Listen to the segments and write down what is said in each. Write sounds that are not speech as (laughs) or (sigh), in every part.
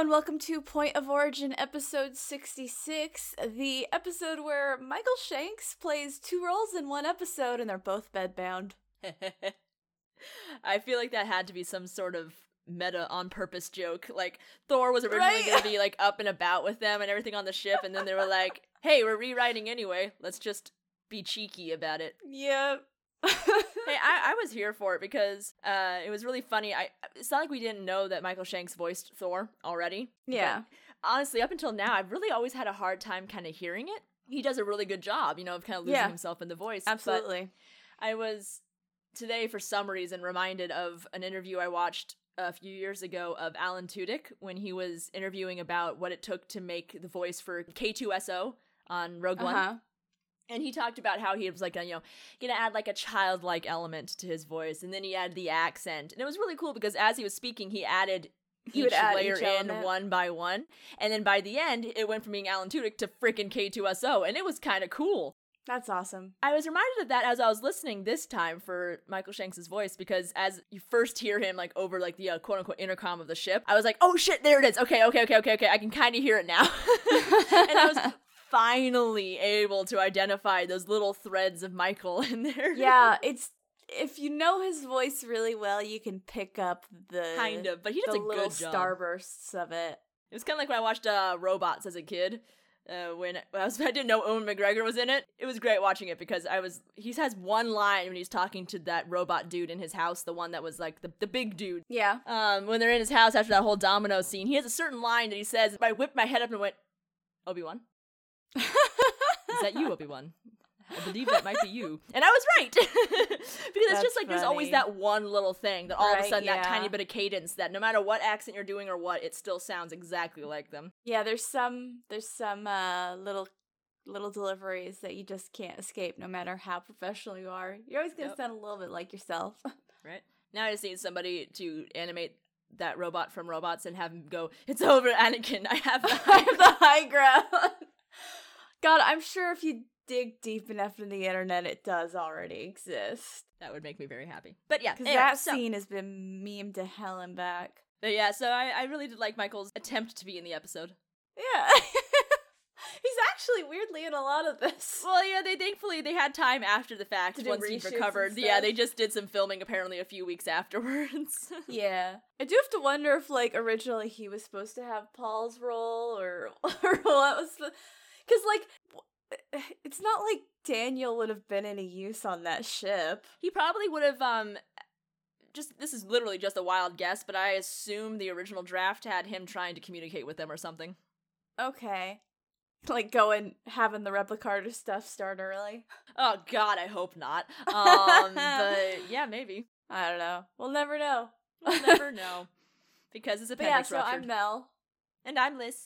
and welcome to Point of Origin episode 66, the episode where Michael Shanks plays two roles in one episode and they're both bedbound. (laughs) I feel like that had to be some sort of meta on purpose joke. Like Thor was originally Right? going to be like up and about with them and everything on the ship, and then they were like, (laughs) "Hey, we're rewriting anyway. Let's just be cheeky about it." Yep. Hey, I, I was here for it because uh, it was really funny. I it's not like we didn't know that Michael Shanks voiced Thor already. yeah. honestly, up until now, I've really always had a hard time kind of hearing it. He does a really good job, you know, of kind of losing Yeah. himself in the voice. but Absolutely. I was today, for some reason, reminded of an interview I watched a few years ago of Alan Tudyk when he was interviewing about what it took to make the voice for K2SO on Rogue One. And he talked about how he was like, you know, gonna add like a childlike element to his voice, and then he added the accent, and it was really cool because as he was speaking, he added (laughs) He each would add layer each in one by one, and then by the end, it went from being Alan Tudyk to freaking K2SO, and it was kind of cool. That's awesome. I was reminded of that as I was listening this time for Michael Shanks' voice because as you first hear him like over like the uh, quote unquote intercom of the ship, I was like, oh shit, there it is. Okay, okay, okay, okay, okay. I can kind of hear it now. (laughs) and I was finally able to identify those little threads of Michael (laughs) in there. yeah, (laughs) it's if you know his voice really well, you can pick up the kind of, but he does a little good job. starbursts of it. It was kind of like when I watched uh, Robots as a kid. Uh, when I, was, (laughs) I didn't know Ewan McGregor was in it. It was great watching it because I was. He has one line when he's talking to that robot dude in his house, the one that was like the, the big dude. Yeah. Um, when they're in his house after that whole domino scene, he has a certain line that he says. I whipped my head up and went, Obi Wan, is that you, (laughs) Obi Wan? I believe that might be you. And I was right. (laughs) because it's just like there's always that one little thing that all of a Right, sudden that tiny bit of cadence that no matter what accent you're doing or what, it still sounds exactly like them. Yeah, there's some there's some uh little little deliveries that you just can't escape no matter how professional you are. You're always going to Yep. sound a little bit like yourself. (laughs) Right? Now I just need somebody to animate that robot from robots and have him go, It's over, Anakin. I have the I have the high ground. God, I'm sure if you dig deep enough in the internet it does already exist. That would make me very happy. But yeah, Cuz anyway, that so- scene has been memed to hell and back. But yeah, so I, I really did like Michael's attempt to be in the episode. Yeah. (laughs) He's actually weirdly in a lot of this. Well, yeah, they thankfully they had time after the fact once and recovered. Yeah, they just did some filming apparently a few weeks afterwards. (laughs) Yeah. I do have to wonder if like originally he was supposed to have Paul's role or (laughs) or what was the cuz like (sighs) it's not like Daniel would have been any use on that ship. he probably would have um just this is literally just a wild guess, but I assume the original draft had him trying to communicate with them or something. Okay. Like going having the replicator stuff start early. (sighs) Oh god, I hope not. (laughs) Um but yeah, maybe. I don't know. We'll never know. We'll never know. Because it's a yeah, so ruptured. I'm Mel. and I'm Liz.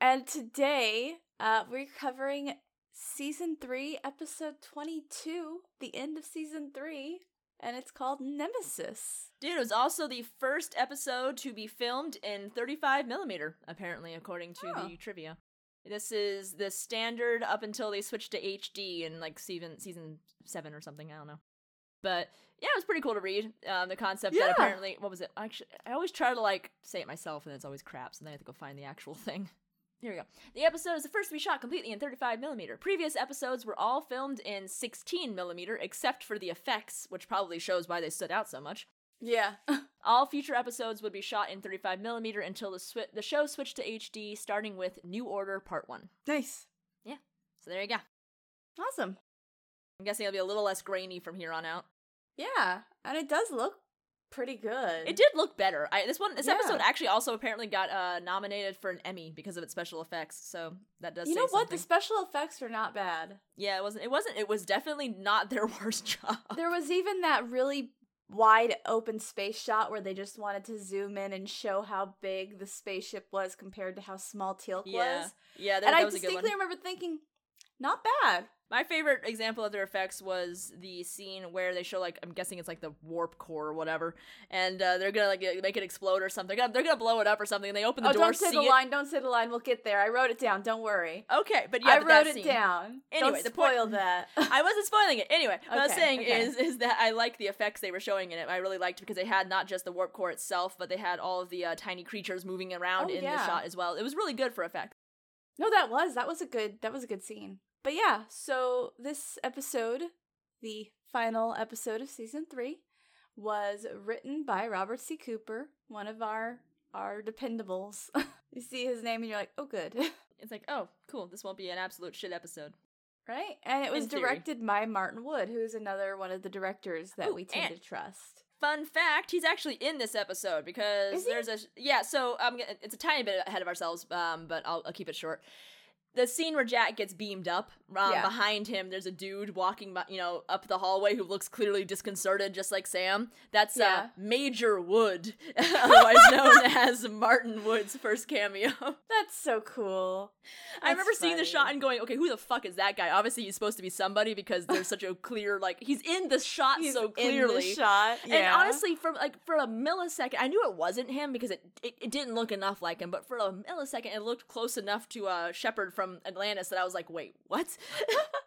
And today, uh, we're covering season three, episode 22, the end of season three, and it's called Nemesis. Dude, it was also the first episode to be filmed in 35 millimeter, apparently, according to Oh. the trivia. This is the standard up until they switched to HD in like season season seven or something. I don't know, but yeah, it was pretty cool to read. Um, the concept Yeah. that apparently, what was it? Actually, I always try to like say it myself, and it's always crap. So then I have to go find the actual (laughs) thing. Here we go. The episode is the first to be shot completely in 35 millimeter. Previous episodes were all filmed in 16 millimeter, except for the effects, which probably shows why they stood out so much. Yeah. (laughs) All future episodes would be shot in 35mm until the, swi- the show switched to HD, starting with New Order Part 1. nice. Yeah. So there you go. Awesome. I'm guessing it'll be a little less grainy from here on out. Yeah. And it does look pretty good. It did look better. I, this one, this Yeah. episode actually also apparently got uh, nominated for an Emmy because of its special effects. So that does. You know what? The special effects are not bad. yeah, it wasn't. It wasn't. It was definitely not their (laughs) worst job. There was even that really wide open space shot where they just wanted to zoom in and show how big the spaceship was compared to how small Teal'c yeah, was. yeah. That, and I was a good one. distinctly remember thinking, not bad. My favorite example of their effects was the scene where they show like I'm guessing it's like the warp core or whatever, and uh, they're gonna like make it explode or something. They're gonna, they're gonna blow it up or something. And they open the oh, door. don't say the it. line. Don't say the line. We'll get there. I wrote it down. Don't worry. Okay, but yeah, I but wrote it scene- down. Anyway, don't the point- spoil that. (laughs) I wasn't spoiling it. Anyway, what I was saying okay. is is that I like the effects they were showing in it. I really liked because they had not just the warp core itself, but they had all of the uh, tiny creatures moving around Oh, in the shot as well. It was really good for effects. No, that was that was a good that was a good scene. But yeah, so this episode, the final episode of season three, was written by Robert C. Cooper, one of our our dependables. (laughs) you see his name and you're like, oh, good, (laughs) It's like, oh, cool. This won't be an absolute shit episode. right? And it was directed by Martin Wood, who is another one of the directors that Ooh, we tend to trust. Fun fact: He's actually in this episode because there's a yeah. So I'm gonna, it's a tiny bit ahead of ourselves, um, but I'll, I'll keep it short. The scene where Jack gets beamed up, um, Yeah. behind him, there's a dude walking, by, you know, up the hallway who looks clearly disconcerted, just like Sam. That's uh, Major Wood, (laughs) (laughs) otherwise known as Martin Wood's first cameo. (laughs) That's so cool. I remember That's seeing the shot and going, "Okay, who the fuck is that guy?" Obviously, he's supposed to be somebody because there's such a clear, like, he's in the shot He's so in clearly. the shot. And honestly, for like for a millisecond, I knew it wasn't him because it, it, it didn't look enough like him. But for a millisecond, it looked close enough to uh, Shepard from Atlantis that I was like, "Wait, what?"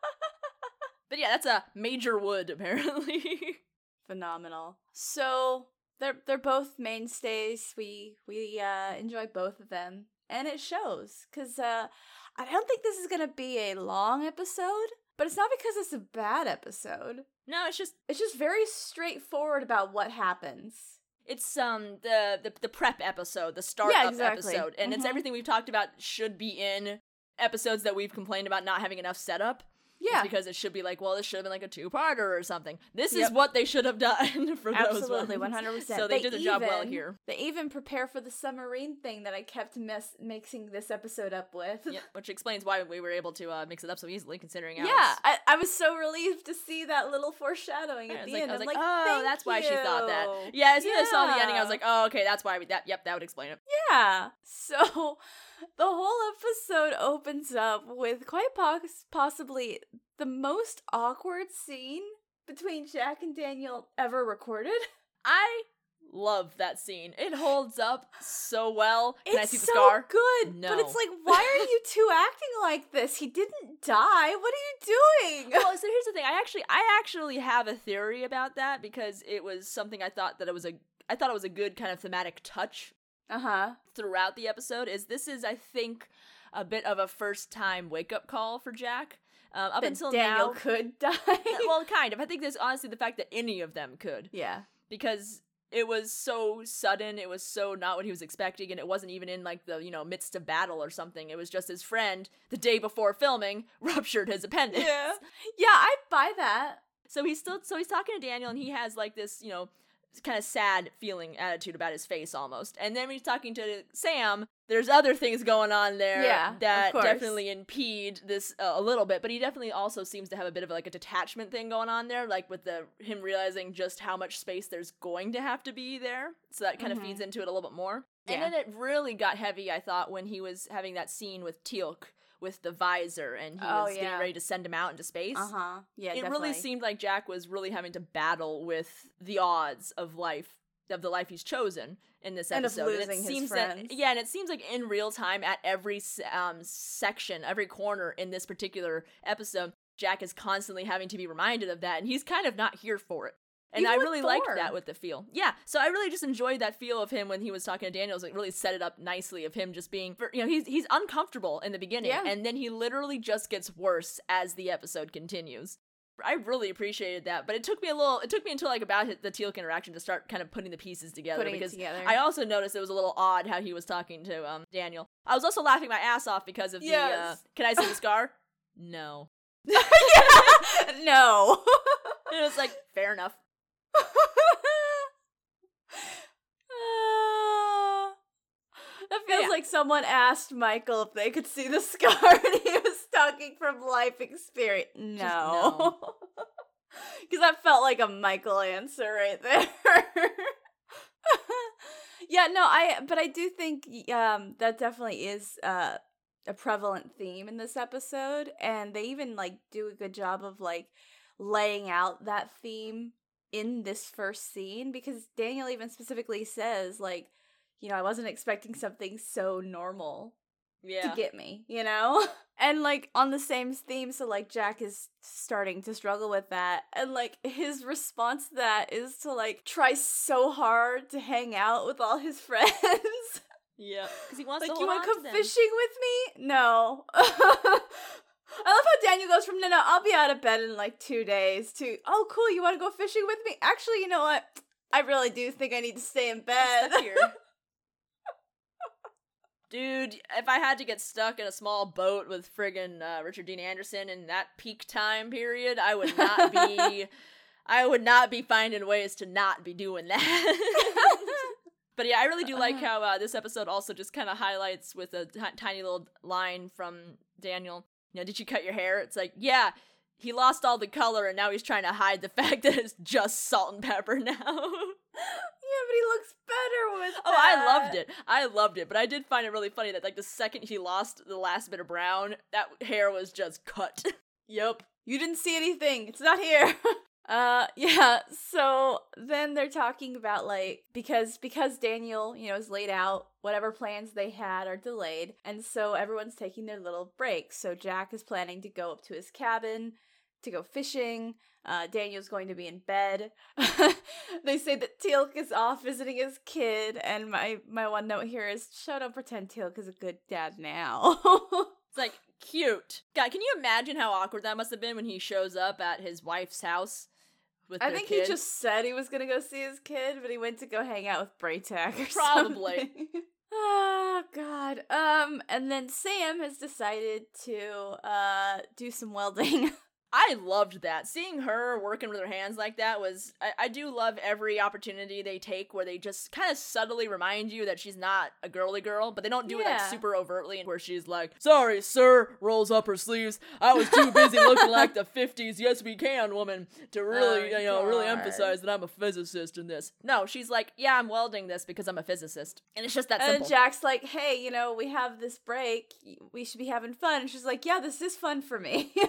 (laughs) but yeah, that's a Major Wood apparently. (laughs) phenomenal. So they're they're both mainstays. We we uh, enjoy both of them, and it shows. Cause uh, I don't think this is gonna be a long episode, but it's not because it's a bad episode. no, it's just It's just very straightforward about what happens. it's um the the, the prep episode, the start Yeah, exactly. episode, and it's Mhm. everything we've talked about should be in episodes that we've complained about not having enough setup. Yeah, because it should be like, well, this should have been like a two-parter or something. This is what they should have done (laughs) for absolutely, those hundred percent. So they, did the job well here. They even prepare for the submarine thing that I kept mess- mixing this episode up with. Yep, which explains why we were able to uh, mix it up so easily, considering Yeah, I, I was so relieved to see that little foreshadowing at the like, end. I was like, like, oh, "Thank that's why she thought that. Yeah, as soon as I saw the ending, I was like, oh, okay, that's why we that. Yep, that would explain it. Yeah. (laughs) So the whole episode opens up with quite pos- possibly the most awkward scene between Jack and Daniel ever recorded. (laughs) I love that scene. It holds up so well. Can it's I see the so scar? good, but it's like, why are you two (laughs) acting like this? He didn't die. What are you doing? (laughs) well, so here's the thing. I actually, I actually have a theory about that because it was something I thought that it was a, I thought it was a good kind of thematic touch Uh huh. throughout the episode. Is this is I think a bit of a first time wake up call for Jack. Um, up That until Daniel now, could (laughs) die. well, kind of. I think there's honestly the fact that any of them could yeah. because it was so sudden. It was so not what he was expecting, and it wasn't even in like the you know midst of battle or something. It was just his friend the day before filming (laughs) ruptured his appendix. Yeah. Yeah, I buy that. So he's still so he's talking to Daniel, and he has like this you know kind of sad feeling attitude about his face almost. And then when he's talking to Sam, there's other things going on there Yeah, that definitely impede this uh, a little bit. But he definitely also seems to have a bit of like a detachment thing going on there, like with the him realizing just how much space there's going to have to be there. So that kind of Mhm. feeds into it a little bit more. Yeah. And then it really got heavy, I thought, when he was having that scene with Teal'c with the visor and he Oh, was getting ready to send him out into space Uh huh. Yeah, it definitely. really seemed like Jack was really having to battle with the odds of life of the life he's chosen in this episode. And losing it his seems friends. that yeah, and it seems like in real time at every um, section, every corner in this particular episode, Jack is constantly having to be reminded of that, and he's kind of not here for it. And Even I really liked that with the feel. Yeah, so I really just enjoyed that feel of him when he was talking to Daniels. It really set it up nicely of him just being, you know, he's he's uncomfortable in the beginning, Yeah. and then he literally just gets worse as the episode continues. I really appreciated that, but it took me a little. It took me until like about the Teal'c interaction to start kind of putting the pieces together Putting because together. I also noticed it was a little odd how he was talking to um Daniel. I was also laughing my ass off because of the. Uh, Can I see the scar? (laughs) No. (laughs) (laughs) no. It was like fair enough. (laughs) That feels Yeah. like someone asked Michael if they could see the (laughs) scar and he was talking from life experience. No. Because (laughs) that felt like a Michael answer right there. yeah, no, I but I do think um that definitely is uh a prevalent theme in this episode and they even like do a good job of like laying out that theme in this first scene because Daniel even specifically says like you know I wasn't expecting something so normal Yeah. to get me, you know? (laughs) And like on the same theme, so like Jack is starting to struggle with that. And like his response to that is to like try so hard to hang out with all his (laughs) friends. yeah. Because he wants like, to you want to come fishing with me? No. (laughs) I love how Daniel goes from no, no, I'll be out of bed in like two days to oh, cool, you want to go fishing with me? Actually, you know what? I really do think I need to stay in bed. here. (laughs) Dude, if I had to get stuck in a small boat with friggin' uh, Richard Dean Anderson in that peak time period, I would not be. (laughs) I would not be finding ways to not be doing that. (laughs) but yeah, I really do like how uh, this episode also just kind of highlights with a tiny little line from Daniel. You know, did you cut your hair? It's like, yeah, he lost all the color and now he's trying to hide the (laughs) fact that it's just salt and pepper now. (laughs) Yeah, but he looks better with Oh, I loved it. I loved it. But I did find it really funny that like the second he lost the last bit of brown, that hair was just cut. (laughs) Yep. You didn't see anything. It's not here. uh yeah, so then they're talking about like because because Daniel, you know, is laid out, whatever plans they had are delayed, and so everyone's taking their little break. So Jack is planning to go up to his cabin to go fishing. Uh, Daniel's going to be in bed. (laughs) they say that Teal'c is off visiting his kid, and my my one note here is, "Shut up, pretend Teal'c is a good dad now." (laughs) It's like cute. God, can you imagine how awkward that must have been when he shows up at his wife's house with I think kid? he just said he was gonna go see his kid, but he went to go hang out with Bra'tac or Probably. oh (laughs) god. Um, and then Sam has decided to uh do some welding. (laughs) I loved that. Seeing her working with her hands like that was. I, I do love every opportunity they take where they just kind of subtly remind you that she's not a girly girl, but they don't do it like super overtly, where she's like, "Sorry, sir," rolls up her sleeves. I was too busy (laughs) looking like the '50s "Yes We Can" woman to really, Oh, you know, really emphasize that I'm a physicist in this. No, she's like, "Yeah, I'm welding this because I'm a physicist," and it's just that and simple. then Jack's like, "Hey, you know, we have this break. We should be having fun." And she's like, "Yeah, this is fun for me." (laughs)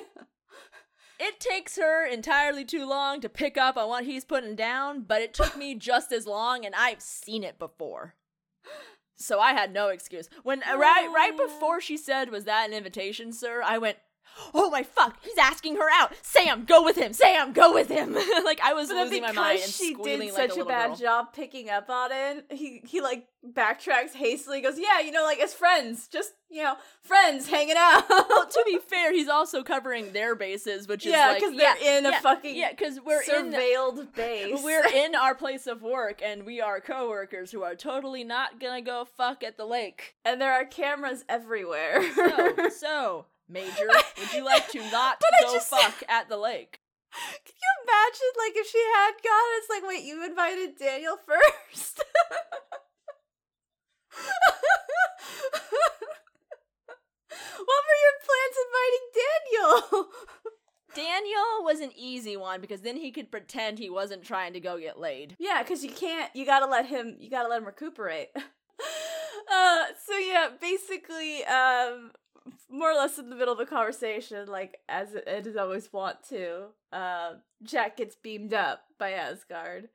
It takes her entirely too long to pick up on what he's putting down, but it took me (laughs) just as long, and I've seen it before. So I had no excuse. When right right oh. before she said, "Was that an invitation, sir?" I went, "Oh my fuck! He's asking her out. Sam, go with him. Sam, go with him." (laughs) like I was But losing my because mind and she did like such a a, bad girl. job picking up on it, he he like backtracks hastily. Goes, "Yeah, you know, like as friends, just you know, friends hanging out." well, to be (laughs) fair, he's also covering their bases, which is yeah, like because they're yeah, in a yeah, fucking yeah, because we're in surveilled (laughs) base. We're in our place of work and we are coworkers who are totally not gonna go fuck at the lake. and there are cameras everywhere. So, so, Major, (laughs) would you like to not go just- fuck at the lake? Can you imagine, like, if she had gone? It's like, wait, you invited Daniel first. (laughs) what were your plans inviting Daniel? Daniel was an easy one because then he could pretend he wasn't trying to go get laid. Yeah, because you can't. You gotta let him. You gotta let him recuperate. (laughs) uh, so yeah, basically, um, more or less in the middle of a conversation, like as it, it is always want to, uh, Jack gets beamed up by Asgard,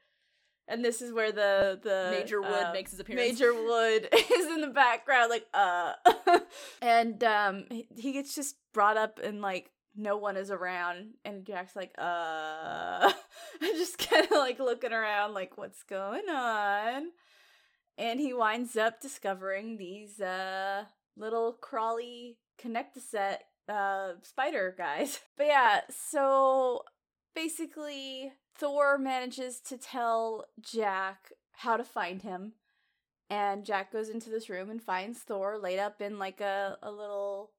and this is where the the Major Wood uh, makes his appearance. Major Wood (laughs) is in the background, like uh, (laughs) and um, he, he gets just brought up and like no one is around, and Jack's like uh, (laughs) just kind of like looking around, like what's going on, and he winds up discovering these uh little crawly connect-a-set uh spider guys. (laughs) But yeah, so basically Thor manages to tell Jack how to find him. And Jack goes into this room and finds Thor laid up in like a, a little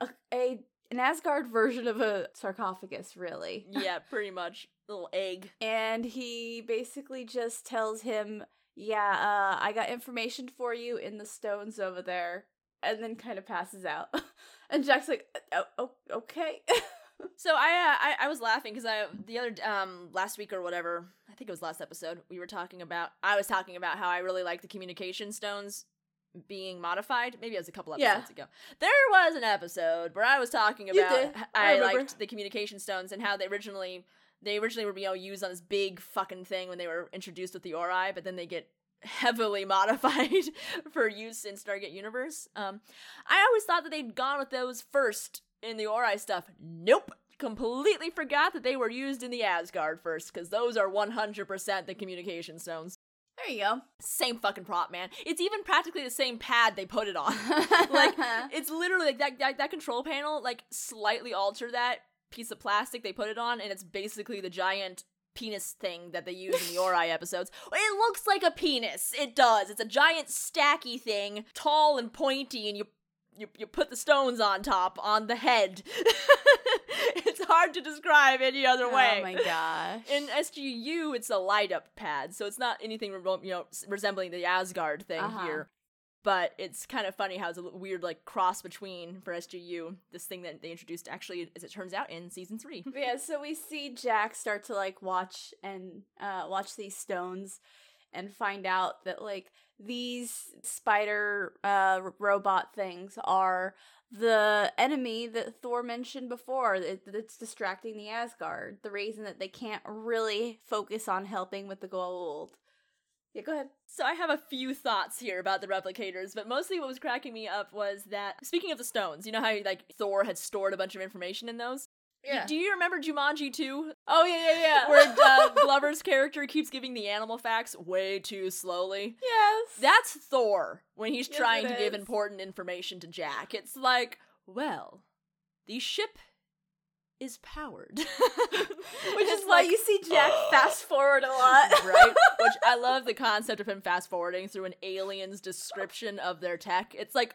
a, a an Asgard version of a sarcophagus, really. (laughs) yeah, pretty much. Little egg. And he basically just tells him, "Yeah, uh, I got information for you in the stones over there," and then kind of passes out. (laughs) and Jack's like, "Oh, oh okay." (laughs) So I, uh, I I was laughing because I the other um last week or whatever I think it was last episode we were talking about I was talking about how I really like the communication stones being modified. Maybe it was a couple Yeah. episodes ago. There was an episode where I was talking about I, I liked the communication stones and how they originally they originally were you know used on this big fucking thing when they were introduced with the Ori, but then they get heavily (laughs) modified for use in Stargate Universe. Um, I always thought that they'd gone with those first in the Ori stuff. Nope. Completely forgot that they were used in the Asgard first, because those are 100% the communication stones. There you go. Same fucking prop, man. It's even practically the same pad they put it on. (laughs) like, (laughs) it's literally like that, that, that control panel, like, slightly alter that piece of plastic they put it on, and it's basically the giant penis thing that they use in the Ori (laughs) episodes. It looks like a penis. It does. It's a giant stacky thing, tall and pointy, and you you, you put the stones on top on the head. (laughs) it's hard to describe any other way. Oh my (laughs) gosh. In SGU, it's a light up pad, so it's not anything you know, resembling the Asgard thing Uh-huh. here. But it's kind of funny how it's a weird like cross between for SGU this thing that they introduced actually, as it turns out, in season three. (laughs) Yeah, so we see Jack start to like watch and uh watch these stones and find out that like these spider uh robot things are the enemy that Thor mentioned before that that's distracting the Asgard. The reason that they can't really focus on helping with the gold. Yeah, go ahead. So I have a few thoughts here about the replicators, but mostly what was cracking me up was that speaking of the stones, you know how like Thor had stored a bunch of information in those. Y- Do you remember Jumanji 2? Oh yeah, yeah, yeah. Where uh, (laughs) Glover's character keeps giving the animal facts way too slowly. yes. That's Thor when he's Yes, trying to give important information to Jack. It's like, well, the ship is powered. (laughs) Which is why you see Jack uh, fast forward a lot. (laughs) right? Which I (laughs) love the concept of him fast forwarding through an alien's description of their tech. It's like,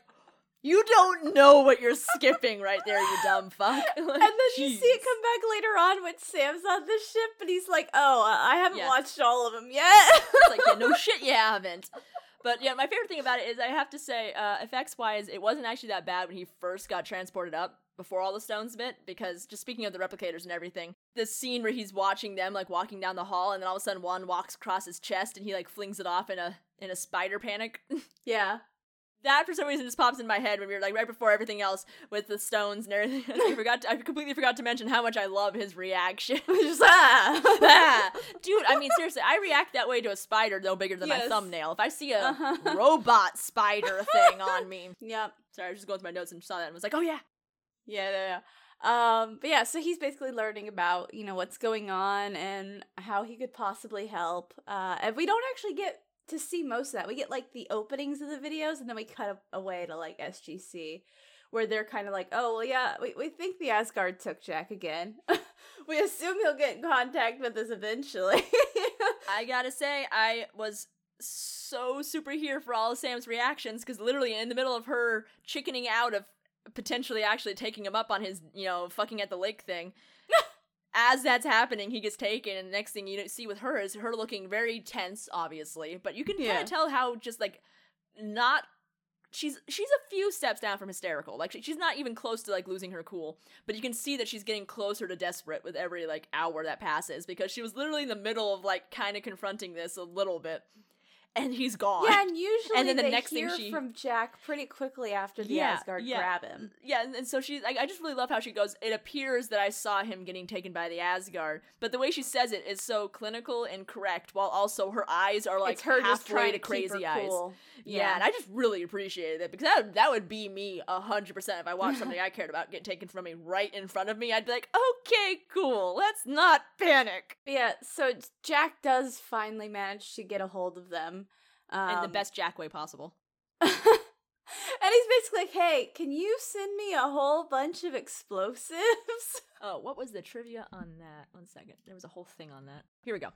you don't know what you're skipping right there, you dumb fuck. Like, And then you see it come back later on when Sam's on the ship, and he's like, "Oh, I haven't Yeah. watched all of them yet." It's like, yeah, no shit, you haven't. But yeah, my favorite thing about it is I have to say, uh, effects wise, it wasn't actually that bad when he first got transported up before all the stones bit. Because just speaking of the replicators and everything, the scene where he's watching them like walking down the hall, and then all of a sudden one walks across his chest and he like flings it off in a in a spider panic. (laughs) yeah, that for some reason just pops in my head when we were like right before everything else with the stones and everything. (laughs) I forgot. To, I completely forgot to mention how much I love his reaction. (laughs) just ah. (laughs) Ah, Dude, I mean seriously, I react that way to a spider no bigger than Yes. my thumbnail. If I see a Uh-huh. robot spider thing on me, yep. sorry, I was just going through my notes and saw that and was like, oh yeah, Yeah, yeah, yeah. Um, but yeah, so he's basically learning about you know what's going on and how he could possibly help. Uh, and we don't actually get to see most of that. We get like the openings of the videos, and then we cut away to like SGC, where they're kind of like, oh well, yeah, we we think the Asgard took Jack again. (laughs) we assume he'll get in contact with us eventually. (laughs) I gotta say, I was so super here for all of Sam's reactions because literally in the middle of her chickening out of potentially actually taking him up on his, you know, fucking at the lake thing. As that's happening, he gets taken, and the next thing you see with her is her looking very tense, obviously. But you can kind of tell how just like not she's she's a few steps down from hysterical. Like she, she's not even close to like losing her cool, but you can see that she's getting closer to desperate with every like hour that passes because she was literally in the middle of like kind of confronting this a little bit, and he's gone. yeah, and usually And then the they next thing she- from Jack pretty quickly after the Yeah, Asgard yeah. grab him. Yeah, and, and so she, like, I just really love how she goes. It appears that I saw him getting taken by the Asgard, but the way she says it is so clinical and correct, while also her eyes are like it's her just halfway trying to crazy her eyes. cool. Yeah. and I just really appreciated it because that that would be me a hundred percent if I watched something (laughs) I cared about get taken from me right in front of me. I'd be like, okay, cool, let's not panic. Yeah, so Jack does finally manage to get a hold of them. Um, in the best Jack way possible. (laughs) and he's basically like, hey, can you send me a whole bunch of explosives? (laughs) Oh, what was the trivia on that? One second. There was a whole thing on that. Here we go.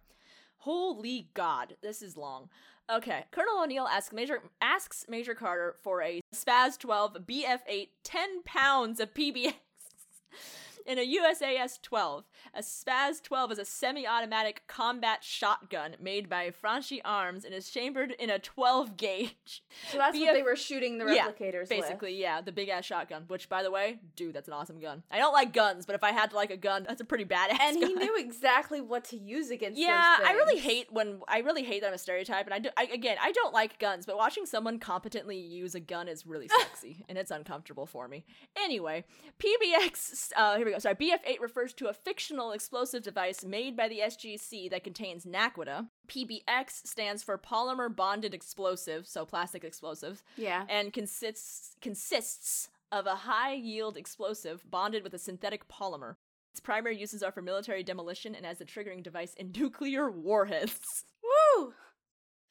Holy God, this is long. Okay, Colonel O'Neill asks Major asks Major Carter for a SPAS 12 BF8 10 pounds of PBX. (laughs) In a USAS 12, a SPAS 12 is a semi automatic combat shotgun made by Franchi Arms and is chambered in a 12 gauge. So that's BF what they were shooting the Yeah, replicators with. Basically, yeah, the big ass shotgun, which, by the way, dude, that's an awesome gun. I don't like guns, but if I had to like a gun, that's a pretty badass And he knew exactly what to use against Yeah, I really hate when I really hate that I'm a stereotype, and I do. I, again, I don't like guns, but watching someone competently use a gun is really sexy, and it's uncomfortable for me. Anyway, PBX. Uh, here we go. Sorry, BF8 refers to a fictional explosive device made by the SGC that contains naquadah. PBX stands for polymer bonded explosive, so plastic explosive, Yeah. and consists consists of a high yield explosive bonded with a synthetic polymer. Its primary uses are for military demolition and as a triggering device in (laughs) nuclear warheads. Woo!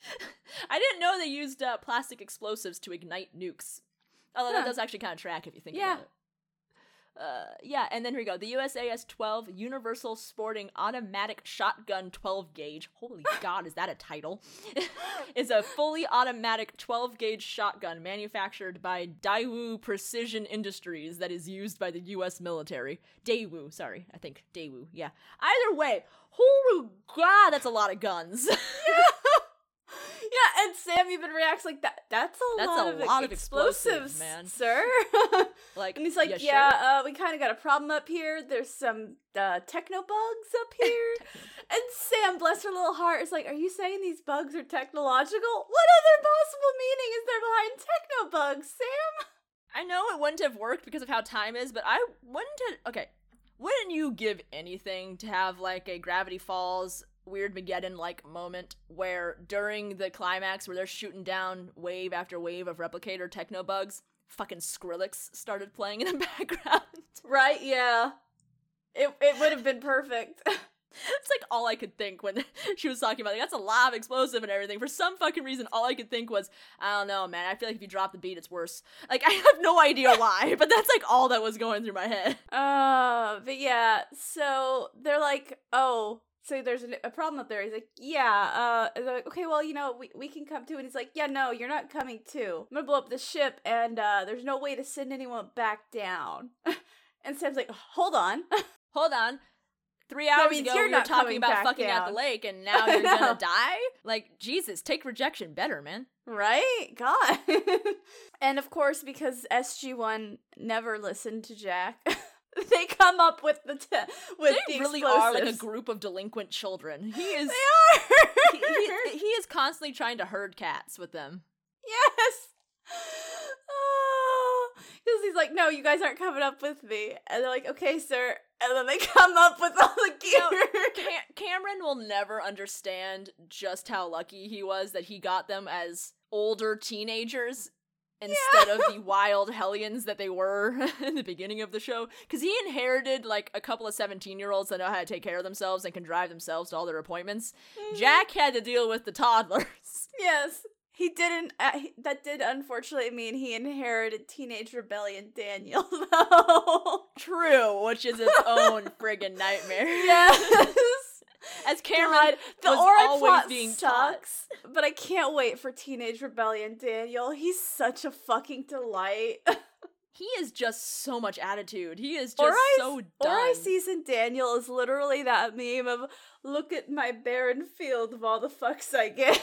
(laughs) I didn't know they used uh, plastic explosives to ignite nukes. Although that does actually kind of track if you think Yeah. about it. Yeah, and then here we go. The USAS 12 Universal Sporting Automatic Shotgun 12 gauge. Holy (laughs) God, is that a title? (laughs) is a fully automatic 12 gauge shotgun manufactured by Daewoo Precision Industries that is used by the US military. Daewoo, sorry, I think Daewoo, yeah. Either way, holy God, that's a lot of guns. Yeah, Sam even reacts like that. That's a That's lot a of lot of explosives, explosives, man. sir. (laughs) like, and he's like, "Ya "Yeah, sure?" uh, we kind of got a problem up here. There's some uh, techno bugs up (laughs) here." and Sam, bless her little heart, is like, "Are you saying these bugs are technological? What other possible meaning is there behind techno bugs, Sam?" I know it wouldn't have worked because of how time is, but I wouldn't have. Okay. Wouldn't you give anything to have like a Gravity Falls Weirdmageddon like moment where during the climax where they're shooting down wave after wave of replicator techno bugs, fucking Skrillex started playing in the (laughs) background? Right? Yeah. It it would have been perfect. (laughs) It's like all I could think when (laughs) she was talking about like that's a lot of explosive and everything. For some fucking reason, all I could think was, I don't know, man. I feel like if you drop the beat, it's worse. Like I have no idea why, but that's like all that was going through my head. Uh, but yeah, so they're like, oh, so there's a problem up there. He's like, yeah, uh, like, okay, well, you know, we, we can come too. And he's like, yeah, no, you're not coming too. I'm gonna blow up the ship, and uh, there's no way to send anyone back down. (laughs) and Sam's like, hold on. (laughs) Hold on. Three hours ago, you're we were talking about fucking at the lake, and (laughs) now you're gonna die? Like, Jesus, take rejection better, man. right? God. and of course, because SG1 never listened to Jack, (laughs) they come up with the te- with They the really are like a group of delinquent children. He (laughs) is. They are. he, he, he is constantly trying to herd cats with them. Yes. Oh, because he's like, no, you guys aren't coming up with me. And they're like, okay, sir. And then they (laughs) come up with all the No, gear. Cam- Cameron will never understand just how lucky he was that he got them as older teenagers instead of the (laughs) wild hellions that they were (laughs) in the beginning of the show. Because he inherited like a couple of 17 year olds that know how to take care of themselves and can drive themselves to all their appointments. Jack had to deal with the toddlers. (laughs) Yes. He didn't. Uh, he- that did unfortunately mean he inherited Teenage Rebellion Daniel, though. True, which is its own friggin' nightmare. yes. As Cameron the Ori plot being taught. sucks, but I can't wait for Teenage Rebellion Daniel. He's such a fucking delight. (laughs) He is just so much attitude. He is just so or done. I season Daniel is literally that meme of look at my barren field of all the fucks I get.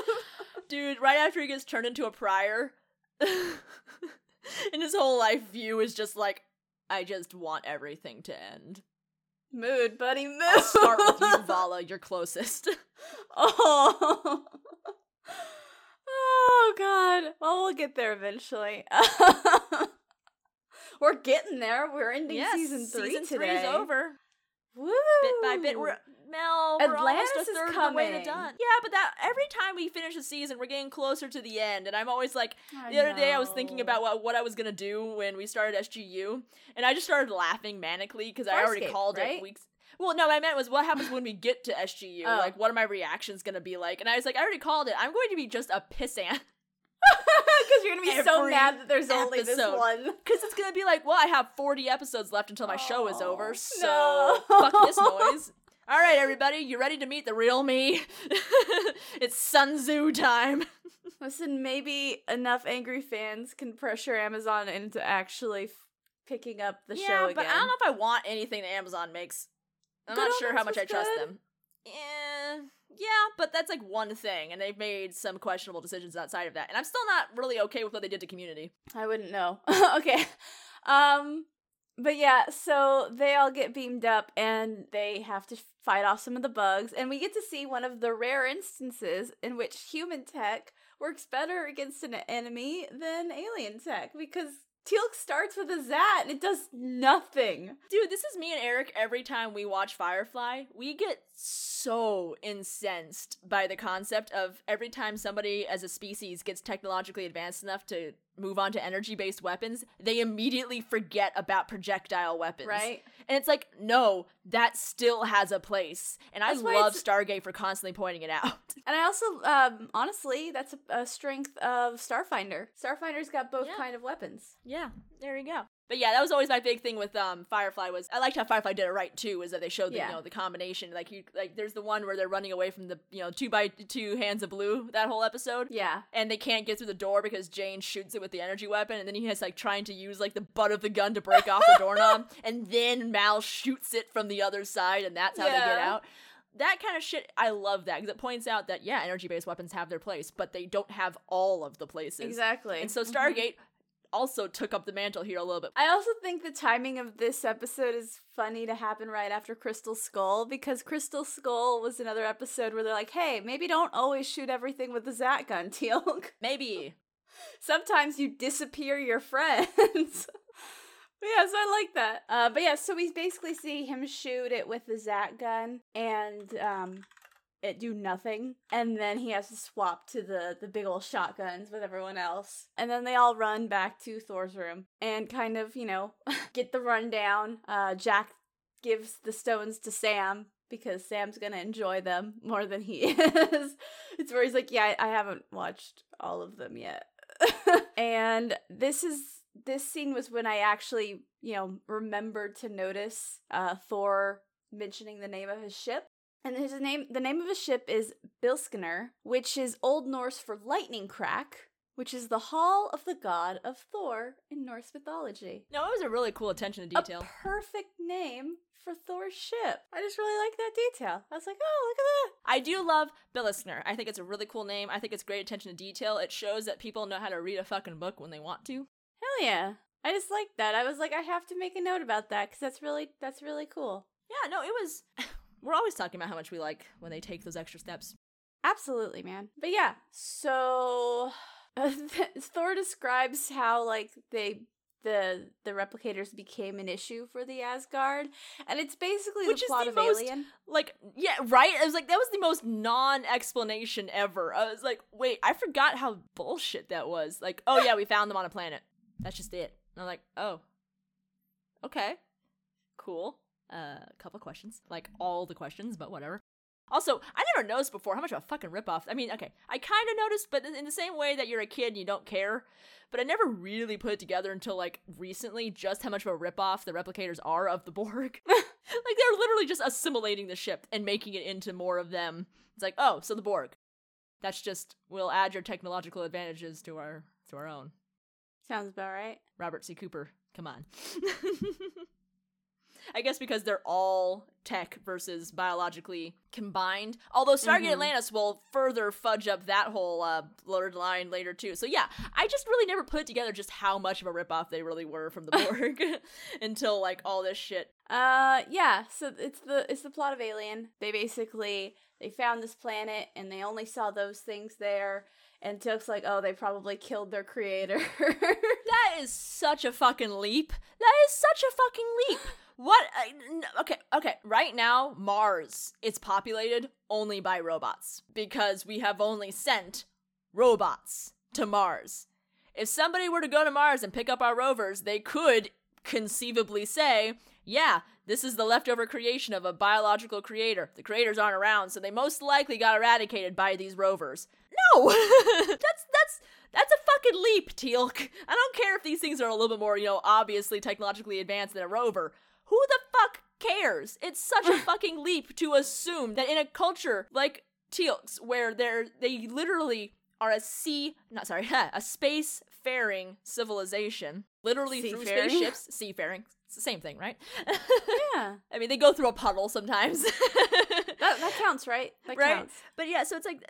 (laughs) Dude, right after he gets turned into a prior, (laughs) and his whole life view is just like, I just want everything to end. Mood, buddy, mood. I'll start with you, (laughs) Vala, you're closest. oh. (laughs) oh god. Well, we'll get there eventually. (laughs) We're getting there. We're ending yes, season three season today. three's over. Woo! Bit by bit, we're Mel. We're Atlantis almost a is third of the way to coming. done. Yeah, but that every time we finish a season, we're getting closer to the end, and I'm always like, I The other day, I was thinking about what, what I was gonna do when we started SGU, and I just started laughing manically because I already called right? it weeks. Well, no, what I meant was what happens when we get to SGU. Oh. Like, what are my reactions gonna be like? And I was like, I already called it. I'm going to be just a pissant (laughs) Because you're gonna be so mad that there's only this one. because it's gonna be like, well, I have 40 episodes left until my show is Oh, over, so no. fuck this noise. (laughs) All right, everybody, you ready to meet the real me? (laughs) it's Sun Tzu time. (laughs) Listen, maybe enough angry fans can pressure Amazon into actually f- picking up the yeah, show again. but I don't know if I want anything that Amazon makes. I'm Good not sure how much I trust good. them. Eh, yeah, but that's like one thing, and they've made some questionable decisions outside of that, and I'm still not really okay with what they did to Community. I wouldn't know. (laughs) okay. Um but yeah, so they all get beamed up and they have to fight off some of the bugs and we get to see one of the rare instances in which human tech works better against an enemy than alien tech because Teal'c starts with a Zat and it does nothing. Dude, this is me and Eric every time we watch Firefly. We get so incensed by the concept of every time somebody as a species gets technologically advanced enough to move on to energy based weapons, they immediately forget about projectile weapons. Right? And it's like, no, that still has a place. And I That's why love Stargate for constantly pointing it out. (laughs) And I also, um, honestly, that's a, a strength of Starfinder. Starfinder's got both Yeah. kind of weapons. Yeah, there you go. But yeah, that was always my big thing with um Firefly was I liked how Firefly did it right too, is that they showed the, Yeah. you know the combination like you like there's the one where they're running away from the you know two by two hands of blue that whole episode. Yeah. And they can't get through the door because Jayne shoots it with the energy weapon, and then he has like trying to use like the butt of the gun to break off the doorknob, (laughs) and then Mal shoots it from the other side, and that's how they get out. That kind of shit, I love that because it points out that yeah, energy based weapons have their place, but they don't have all of the places. Exactly. And so Mhm. Stargate also took up the mantle here a little bit. I also think the timing of this episode is funny to happen right after Crystal Skull because Crystal Skull was another episode where they're like, hey, maybe don't always shoot everything with the Zat gun, (laughs) Teal'c. Maybe. Sometimes you disappear your friends. (laughs) So I like that. Uh, but yeah, so we basically see him shoot it with the Zat gun and um, it do nothing, and then he has to swap to the the big old shotguns with everyone else, and then they all run back to Thor's room and kind of you know (laughs) get the rundown. Uh, Jack gives the stones to Sam because Sam's gonna enjoy them more than he (laughs) is. it's where he's like, yeah, I, I haven't watched all of them yet, (laughs) and this is this scene was when I actually, you know, remembered to notice uh, Thor mentioning the name of his ship. And his name, the name of his ship is Biliskner, which is Old Norse for lightning crack, which is the hall of the god of Thor in Norse mythology. No, it was a really cool attention to detail. A perfect name for Thor's ship. I just really like that detail. I was like, oh, look at that. I do love Biliskner. I think it's a really cool name. I think it's great attention to detail. It shows that people know how to read a fucking book when they want to. Hell yeah. I just like that. I was like, I have to make a note about that because that's really that's really cool. Yeah, no, it was. We're always talking about how much we like when they take those extra steps. Absolutely, man. But yeah, so uh, (sighs) Thor describes how like they the the replicators became an issue for the Asgard, and it's basically Which the is plot the of most- Alien. Like, yeah, right? I was like, that was the most non explanation ever. I was like, wait, I forgot how bullshit that was. Like, oh yeah, we (laughs) found them on a planet. That's just it. And I'm like, oh, okay, cool. A uh, couple questions, like all the questions, but whatever. Also, I never noticed before how much of a fucking ripoff. I mean, okay, I kind of noticed, but in in the same way that you're a kid and you don't care. But I never really put it together until like recently, just how much of a ripoff the replicators are of the Borg. (laughs) like they're literally just assimilating the ship and making it into more of them. It's like, oh, so the Borg. That's just we'll add your technological advantages to our to our own. Sounds about right. Robert C. Cooper, come on. (laughs) I guess because they're all tech versus biologically combined. Although Stargate Mhm. Atlantis will further fudge up that whole uh, line later too. So yeah, I just really never put together just how much of a ripoff they really were from the (laughs) Borg (laughs) until like all this shit. Uh, yeah. So it's the it's the plot of Alien. They basically they found this planet and they only saw those things there. And Teal'c's like, oh, they probably killed their creator. (laughs) That is such a fucking leap. That is such a fucking leap. (gasps) (gasps) (gasps) What? Uh, n- Okay, okay. Right now, Mars it's populated only by robots because we have only sent robots to Mars. If somebody were to go to Mars and pick up our rovers, they could conceivably say, "Yeah, this is the leftover creation of a biological creator. The creators aren't around, so they most likely got eradicated by these rovers." No, (laughs) that's that's that's a fucking leap, Teal'c. I don't care if these things are a little bit more, you know, obviously technologically advanced than a rover. Who the fuck cares? It's such a (laughs) fucking leap to assume that in a culture like Teal'c's, where they're they literally are a sea, not sorry, (laughs) a space faring civilization, literally through Seafaring? spaceships, (laughs) seafaring. It's the same thing, right? Yeah. I mean, they go through a puddle sometimes. That, that counts, right? That right? counts. But yeah, so it's like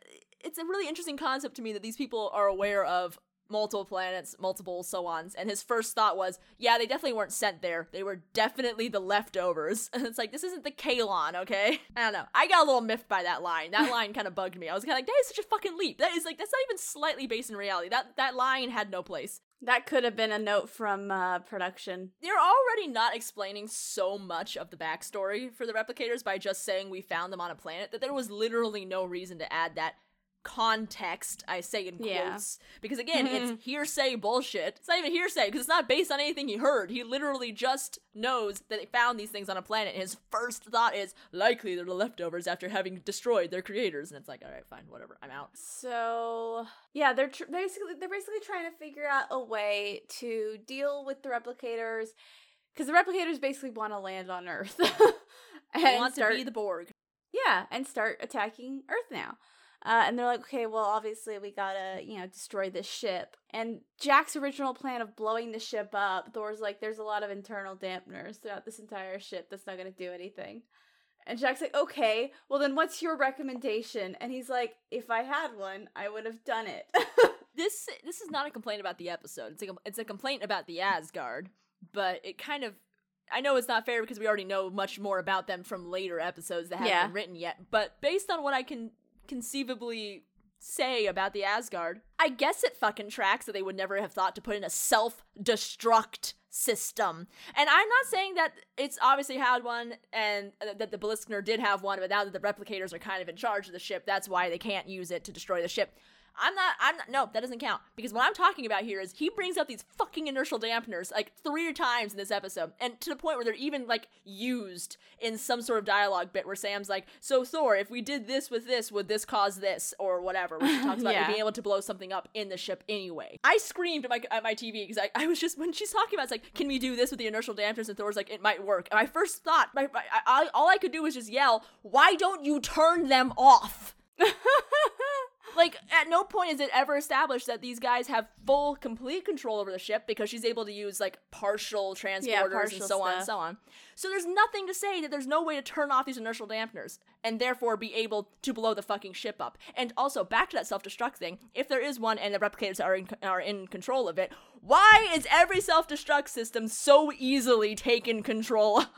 it's a really interesting concept to me that these people are aware of multiple planets, multiple so ons, and his first thought was, yeah, they definitely weren't sent there. They were definitely the leftovers. (laughs) And it's like this isn't the Kalon, okay? I don't know. I got a little miffed by that line. That (laughs) line kind of bugged me. I was kind of like, that is such a fucking leap. That is like that's not even slightly based in reality. That that line had no place. That could have been a note from uh, production. They're already not explaining so much of the backstory for the replicators by just saying we found them on a planet that there was literally no reason to add that context i say in Yeah. quotes because again it's mm-hmm. hearsay bullshit. It's not even hearsay because it's not based on anything he heard. He literally just knows that they found these things on a planet and his first thought is likely they're the leftovers after having destroyed their creators. And it's like all right fine whatever i'm out. So yeah, they're tr- basically they're basically trying to figure out a way to deal with the replicators because the replicators basically want to land on Earth (laughs) and want start to be the borg. Yeah and start attacking Earth now. Uh, and they're like, okay, well, obviously we gotta, you know, destroy this ship. And Jack's original plan of blowing the ship up, Thor's like, there's a lot of internal dampeners throughout this entire ship that's not gonna do anything. And Jack's like, okay, well then what's your recommendation? And he's like, if I had one, I would have done it. (laughs) this this is not a complaint about the episode. It's a it's a complaint about the Asgard, but it kind of I know it's not fair because we already know much more about them from later episodes that haven't Yeah. been written yet. But based on what I can conceivably say about the Asgard, I guess it fucking tracks that they would never have thought to put in a self-destruct system. And I'm not saying that it's obviously had one and that the Biliskner did have one, but now that the replicators are kind of in charge of the ship, that's why they can't use it to destroy the ship. I'm not, I'm not, no, that doesn't count. Because what I'm talking about here is he brings up these fucking inertial dampeners like three times in this episode. And to the point where they're even like used in some sort of dialogue bit where Sam's like, So Thor, if we did this with this, would this cause this? Or whatever. When she talks (laughs) about Yeah. being able to blow something up in the ship anyway. I screamed at my, at my TV because I, I was just, when she's talking about it's like, Can we do this with the inertial dampeners? And Thor's like, It might work. And my first thought, my, my, I, I, all I could do was just yell, Why don't you turn them off? (laughs) like at no point is it ever established that these guys have full complete control over the ship because she's able to use like partial transporters partial and so on and so on so there's nothing to say that there's no way to turn off these inertial dampeners and therefore be able to blow the fucking ship up and also back to that self-destruct thing if there is one and the replicators are in, are in control of it why is every self-destruct system so easily taken control of? (laughs)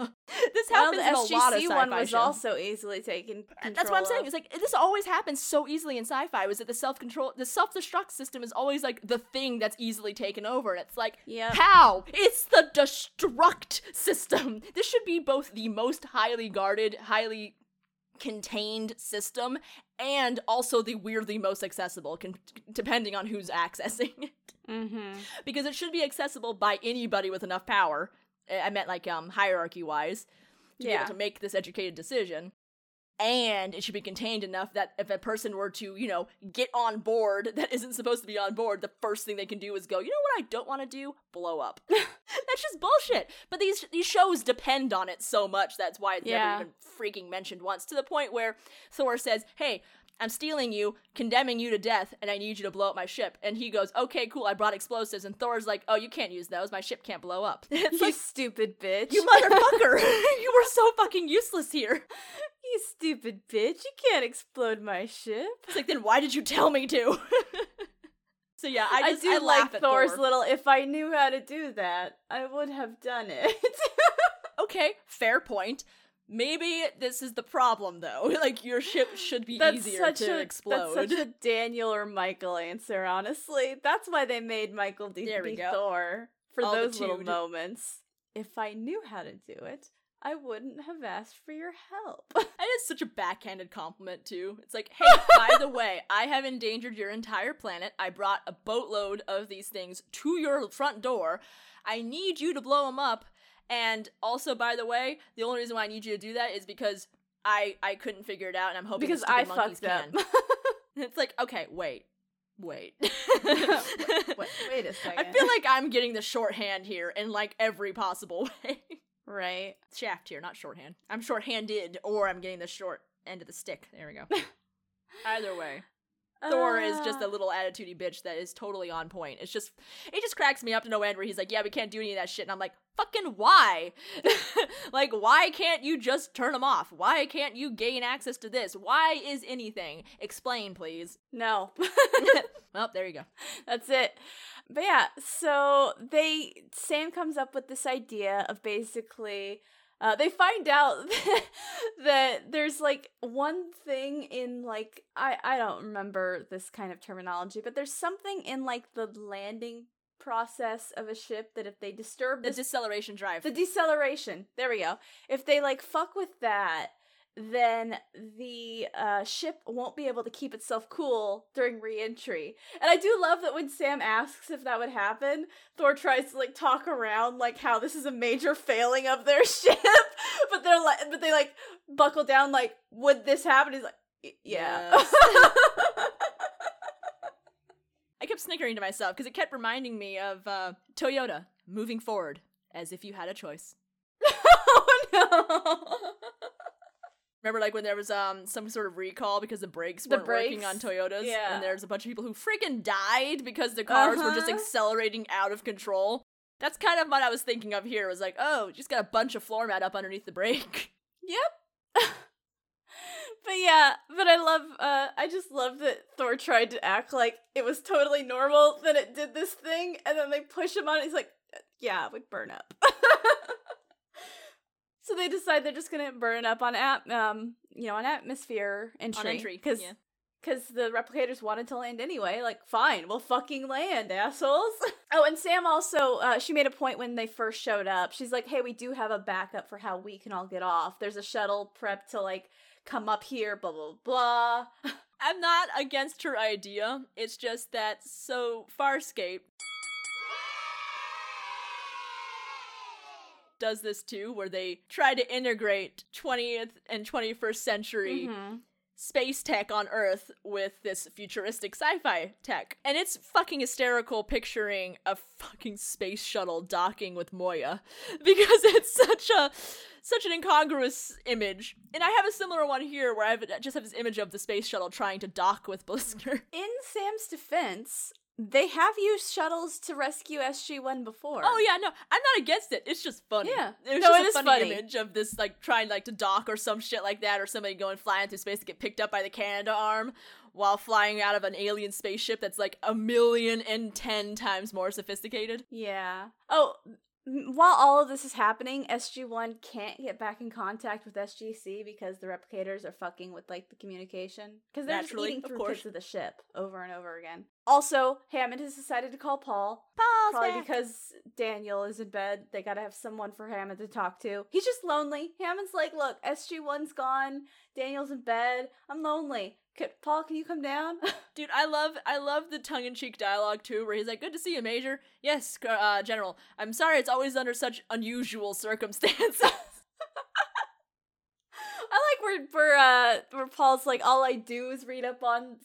this well, happens the in a lot of SGC sci-fi one was shows. also easily taken. That's what I'm saying. of. It's like this always happens so easily in sci-fi. Was that the self-control, the self-destruct system is always like the thing that's easily taken over, and it's like, Yep. how? It's the destruct system. (laughs) This should be both the most highly guarded, highly contained system, and also the weirdly most accessible, con- depending on who's accessing it. Mm-hmm. (laughs) because it should be accessible by anybody with enough power. I meant like um hierarchy wise to be able to make this educated decision. And it should be contained enough that if a person were to, you know, get on board (laughs) that isn't supposed to be on board, the first thing they can do is go, you know what I don't want to do? Blow up. (laughs) that's just bullshit. But these these shows depend on it so much that's why it's Yeah. never even freaking mentioned once. To the point where Thor says, Hey, I'm stealing you, condemning you to death, and I need you to blow up my ship. And he goes, Okay, cool, I brought explosives. And Thor's like, Oh, you can't use those. My ship can't blow up. (laughs) It's You like, stupid bitch. You motherfucker! you were so fucking useless here. You stupid bitch. You can't explode my ship. It's like, then why did you tell me to? (laughs) so yeah, I I, just do I like Thor's Thor. little. If I knew how to do that, I would have done it. (laughs) okay, fair point. Maybe this is the problem though. (laughs) Like your ship should be that's easier to a explode. that's such a Daniel or Michael answer. Honestly, that's why they made Michael D- There we be go. Thor for All those little moments. If I knew how to do it, I wouldn't have asked for your help. (laughs) And it's such a backhanded compliment too. It's like, hey, (laughs) by the way, I have endangered your entire planet. I brought a boatload of these things to your front door. I need you to blow them up. And also, by the way, the only reason why I need you to do that is because I I couldn't figure it out, and I'm hoping because I monkeys fucked up. can. (laughs) And it's like, okay, wait, wait. wait, wait a second. I feel like I'm getting the shorthand here in like every possible way. Right. Shaft here, not shorthand. I'm shorthanded, or I'm getting the short end of the stick. There we go. (laughs) Either way. Thor is just a Uh. little attitudey bitch that is totally on point. It's just it just cracks me up to no end where he's like, "Yeah, we can't do any of that shit." And I'm like, "Fucking why? (laughs) like why can't you just turn them off? Why can't you gain access to this? Why is anything? Explain, please." (laughs) No. well, there you go. That's it. But yeah, so they Sam comes up with this idea of basically uh, they find out (laughs) that there's like one thing in like I I don't remember this kind of terminology, but there's something in like the landing process of a ship that if they disturb The this deceleration drive. the deceleration. There we go. If they like fuck with that, then the uh, ship won't be able to keep itself cool during re-entry. And I do love that when Sam asks if that would happen, Thor tries to like talk around like how this is a major failing of their (laughs) ship, but they're like, but they like buckle down like, would this happen? He's like, "Y- yeah. (laughs) I kept snickering to myself because it kept reminding me of uh, Toyota moving forward as if you had a choice. (laughs) oh no. Remember, like when there was um some sort of recall because the brakes The weren't working on Toyotas, Yeah. and there's a bunch of people who freaking died because the cars were just Uh-huh. accelerating out of control. That's kind of what I was thinking of here. Was like, oh, just got a bunch of floor mat up underneath the brake. (laughs) Yep. (laughs) but yeah, but I love uh I just love that Thor tried to act like it was totally normal that it did this thing and then they push him on it. He's like, yeah, we'd burn up. (laughs) so they decide they're just gonna burn up on at um you know on atmosphere entry on entry, because yeah. because the replicators wanted to land anyway. Like, fine, we'll fucking land, assholes. (laughs) oh, and Sam also, uh, she made a point when they first showed up. She's like, hey, we do have a backup for how we can all get off. There's a shuttle prep to, like, come up here, blah, blah, blah. (laughs) I'm not against her idea. It's just that so Farscape does this too, where they try to integrate 20th and 21st century Mhm. space tech on Earth with this futuristic sci-fi tech. And it's fucking hysterical picturing a fucking space shuttle docking with Moya (laughs) because it's such a such an incongruous image. And I have a similar one here where I have, just have this image of the space shuttle trying to dock with Biliskner. In Sam's defense, they have used shuttles to rescue SG-1 before. Oh yeah, no, I'm not against it. It's just funny. Yeah. it's No, just it a funny, funny. image of this like trying like to dock or some shit like that, or somebody going flying through space to get picked up by the Canadarm while flying out of an alien spaceship that's like a million and ten times more sophisticated. Yeah. Oh, while all of this is happening, SG1 can't get back in contact with SGC because the replicators are fucking with like the communication because they're Naturally, just eating through course. bits of the ship over and over again. Also, Hammond has decided to call Paul. Paul's Probably because Daniel is in bed. They gotta have someone for Hammond to talk to. He's just lonely. Hammond's like, look, SG1's gone. Daniel's in bed. I'm lonely. Can, Paul, can you come down? (laughs) Dude, I love I love the tongue in cheek dialogue too, where he's like, "Good to see you, Major." Yes, uh, General. I'm sorry, it's always under such unusual circumstances. (laughs) I like where where uh where Paul's like, all I do is read up on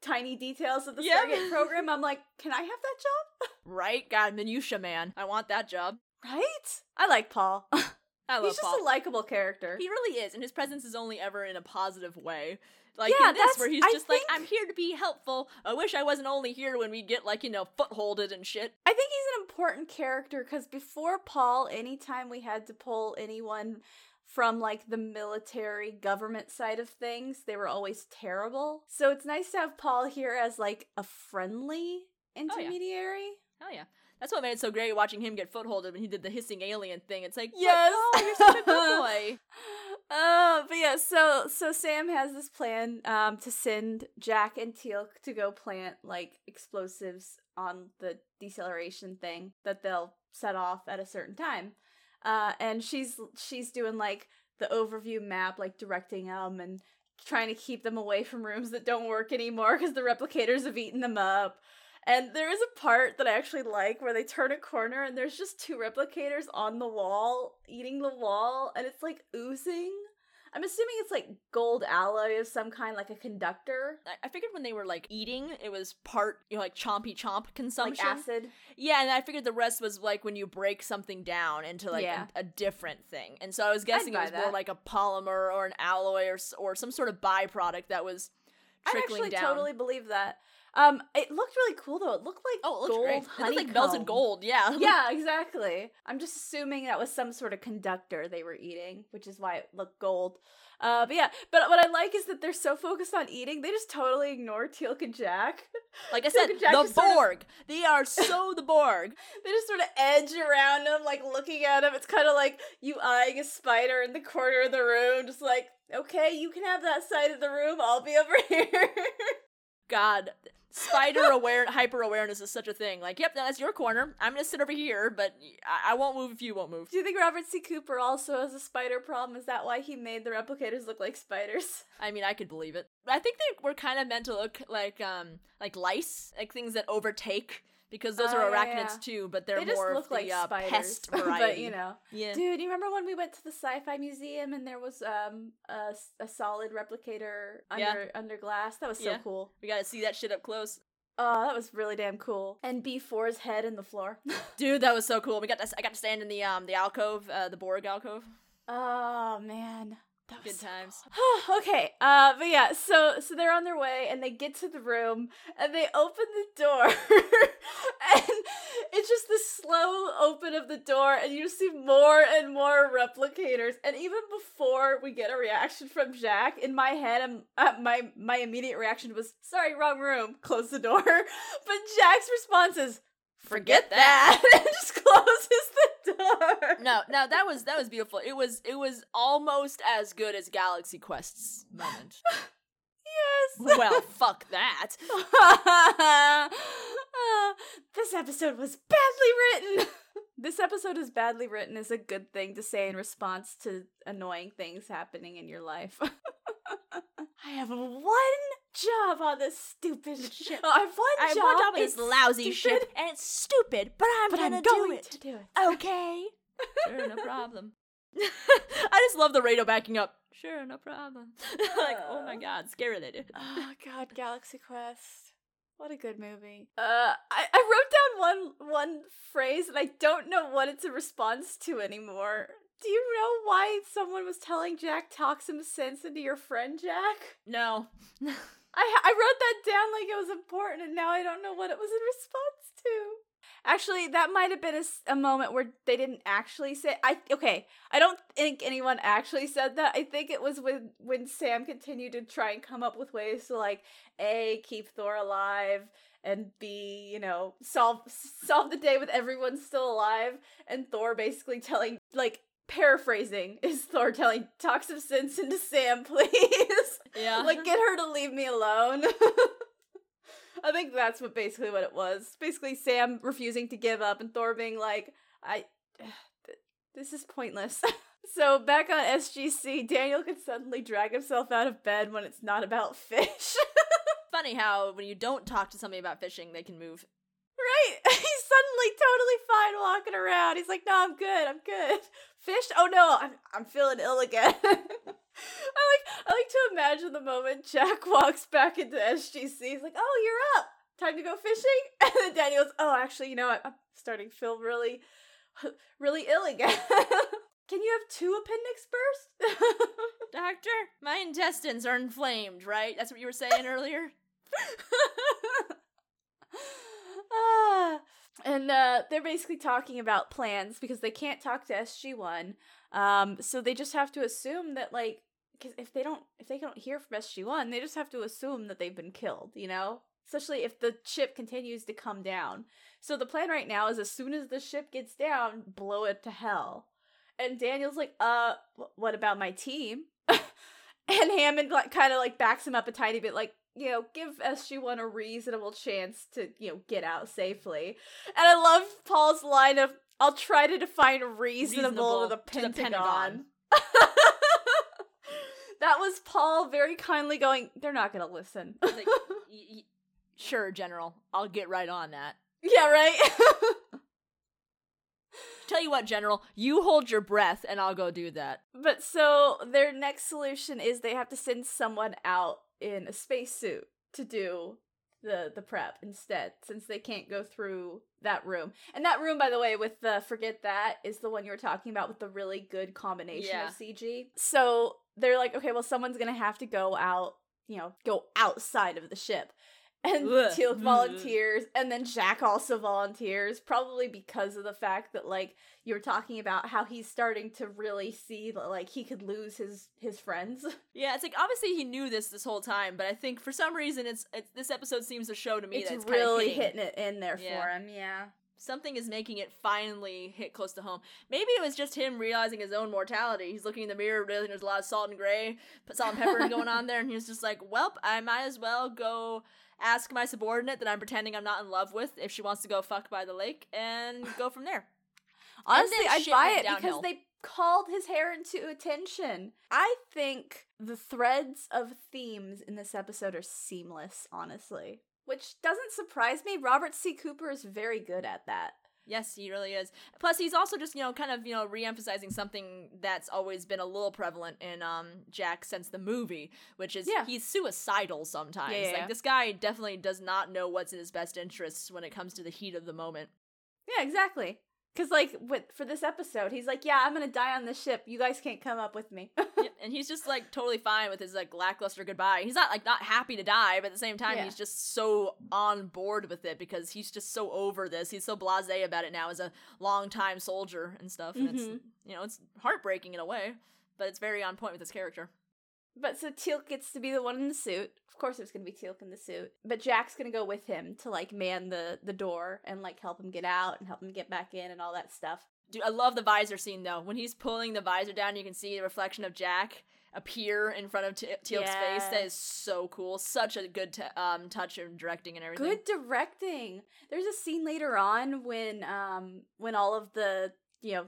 tiny details of the Yeah. Stargate program. I'm like, can I have that job? (laughs) right? God, minutia man. I want that job. Right? I like Paul. I love He's just Paul. a likable character. He really is, and his presence is only ever in a positive way. Like Yeah, in this, that's- where he's I just like, think- "I'm here to be helpful. I wish I wasn't only here when we get like you know footholded and shit." I think he's an important character because before Paul, anytime we had to pull anyone from like the military government side of things, they were always terrible. So it's nice to have Paul here as like a friendly oh, intermediary. Hell yeah, that's what made it so great watching him get footholded when he did the hissing alien thing. It's like, Yes. oh, you're such a good (laughs) boy. Uh, but yeah, so so Sam has this plan um to send Jack and Teal'c to go plant like explosives on the deceleration thing that they'll set off at a certain time. Uh, and she's she's doing like the overview map, like directing them and trying to keep them away from rooms that don't work anymore because the replicators have eaten them up. And there is a part that I actually like where they turn a corner and there's just two replicators on the wall eating the wall and it's like oozing. I'm assuming it's like gold alloy of some kind, like a conductor, I- I figured when they were like eating, it was part you know like chompy chomp consumption. like acid. Yeah, and I figured the rest was like when you break something down into like Yeah. a, a different thing. And so I was guessing it was more like a polymer or an alloy or or some sort of byproduct that was trickling. I actually down. totally believe that. Um, it looked really cool though. It looked like oh, it looks gold great. It looks like honeycomb. melted gold. Yeah. (laughs) yeah, exactly. I'm just assuming that was some sort of conductor they were eating, which is why it looked gold. Uh, but yeah, but what I like is that they're so focused on eating, they just totally ignore Teal'c and Jack. (laughs) Like I said, the sort of- Borg. They are (laughs) so the Borg. they just sort of edge around him, like looking at him. It's kind of like you eyeing a spider in the corner of the room, just like, okay, you can have that side of the room, I'll be over here. God, spider aware, hyper awareness is such a thing. Like, yep, that's your corner. I'm gonna sit over here, but I, I won't move if you won't move. Do you think Robert C. Cooper also has a spider problem? Is that why he made the replicators look like spiders? (laughs) I mean, I could believe it. I think they were kind of meant to look like um like lice, like things that overtake. Because those Oh, are arachnids yeah. too, but they're they more of the like uh, pest (laughs) but variety. you know. yeah. Dude, you remember when we went to the sci-fi museum and there was um a, a solid replicator under Yeah. under glass? That was so Yeah. cool. We gotta see that shit up close. Oh, that was really damn cool. And B4's head in the floor. (laughs) Dude, that was so cool. We got to, I got to stand in the um the alcove, uh, the Borg alcove. oh man. That was Good times. (sighs) okay, uh, but yeah, so so they're on their way and they get to the room and they open the door (laughs) and it's just the slow open of the door and you see more and more replicators and even before we get a reaction from Jack in my head uh, my my immediate reaction was sorry wrong room. Close the door. (laughs) But Jack's response is forget that (laughs) and just closes the door No, no, that was that was beautiful. It was it was almost as good as Galaxy Quest's moment. (laughs) yes well, fuck that. (laughs) Uh, this episode was badly written. this episode is badly written is a good thing to say in response to annoying things happening in your life. I have one job on this stupid shit. I have one I job. on this it's lousy stupid, ship, and it's stupid, but I'm but gonna I'm do it. to do it. (laughs) Okay. Sure, no problem. (laughs) (laughs) I just love the radio backing up. Sure, no problem. like, oh my god, scary lady. oh god, Galaxy Quest. What a good movie. Uh I, I wrote down one one phrase and I don't know what it's a response to anymore. Do you know why someone was telling Jack talk some sense into your friend Jack? No. I I wrote that down like it was important and now I don't know what it was in response to. Actually, that might have been a moment where they didn't actually say I okay, I don't think anyone actually said that. I think it was when when Sam continued to try and come up with ways to like A keep Thor alive and B, you know, solve solve the day with everyone still alive and Thor basically telling like paraphrasing is Thor telling talk some sense into Sam, (laughs) please. Yeah. like get her to leave me alone. (laughs) I think that's what basically what it was. Basically Sam refusing to give up and Thor being like, I (sighs) this is pointless. (laughs) so back on SGC, Daniel could suddenly drag himself out of bed when it's not about fish. (laughs) funny how when you don't talk to somebody about fishing, they can move. right? He's totally fine walking around. He's like, "No, I'm good. I'm good." (laughs) Fish? Oh no, I'm I'm feeling ill again. (laughs) I like I like to imagine the moment Jack (laughs) walks back into SGC. He's like, "Oh, you're up. Time to go fishing." And then Danny goes, "Oh, actually, you know, what? I'm starting to feel really, really ill again." Can you have two appendix bursts? Doctor, my intestines are inflamed, right? That's what you were saying earlier? ah. And uh, they're basically talking about plans because they can't talk to SG1. Um, so they just have to assume that like because if they don't if they don't hear from SG1, they just have to assume that they've been killed, you know? Especially if the ship continues to come down. So the plan right now is as soon as the ship gets down, blow it to hell. And Daniel's like, "Uh, what about my team?" (laughs) and Hammond like kind of like backs him up a tiny bit like, you know, give SG1 a reasonable chance to, you know, get out safely. And I love Paul's line of, I'll try to define reasonable, Reasonable to the to the Pentagon. Pentagon. (laughs) that was Paul very kindly going, they're not going to listen. Like, (laughs) y- y- sure, General. I'll get right on that. yeah, right? (laughs) Tell you what, General, you hold your breath and I'll go do that. but so their next solution is they have to send someone out in a spacesuit to do the the prep instead since they can't go through that room and that room by the way with the forget that is the one you were talking about with the really good combination Yeah. of cg so they're like okay well someone's gonna have to go out you know, go outside of the ship. And Ugh. Teal'c volunteers, and then Jack also volunteers, probably because of the fact that like you were talking about how he's starting to really see that like he could lose his his friends. (laughs) Yeah, it's like obviously he knew this this whole time, but I think for some reason it's, it's this episode seems to show to me it's, that it's really of hitting it in there Yeah. for him. Yeah. something is making it finally hit close to home. Maybe it was just him realizing his own mortality. He's looking in the mirror, realizing there's a lot of salt and gray, salt and pepper (laughs) going on there, and he's just like, "Welp, I might as well go ask my subordinate that I'm pretending I'm not in love with if she wants to go fuck by the lake and go from there." (laughs) Honestly, shit buy it because they called his hair into attention. I think the threads of themes in this episode are seamless, honestly. Which doesn't surprise me. Robert C. Cooper is very good at that. Yes, he really is. Plus, he's also just you know kind of you know re-emphasizing something that's always been a little prevalent in um Jack since the movie, which is Yeah. he's suicidal sometimes. Yeah, yeah. Like this guy definitely does not know what's in his best interests when it comes to the heat of the moment. Yeah, exactly. Because, like, with, for this episode, he's like, Yeah, I'm gonna die on this ship. You guys can't come up with me. (laughs) Yep, and he's just like totally fine with his like lackluster goodbye. He's not like not happy to die, but at the same time, Yeah. he's just so on board with it because he's just so over this. He's so blasé about it now as a longtime soldier and stuff. And it's Mhm. you know it's heartbreaking in a way, but it's very on point with his character. But so Teal'c gets to be the one in the suit. Of course, it's gonna be Teal'c in the suit. But Jack's gonna go with him to like man the the door and like help him get out and help him get back in and all that stuff. Dude, I love the visor scene though. When he's pulling the visor down, you can see the reflection of Jack appear in front of T- Teal'c's face. That is so cool. Such a good t- um, touch of directing and everything. Good directing. There's a scene later on when um when all of the you know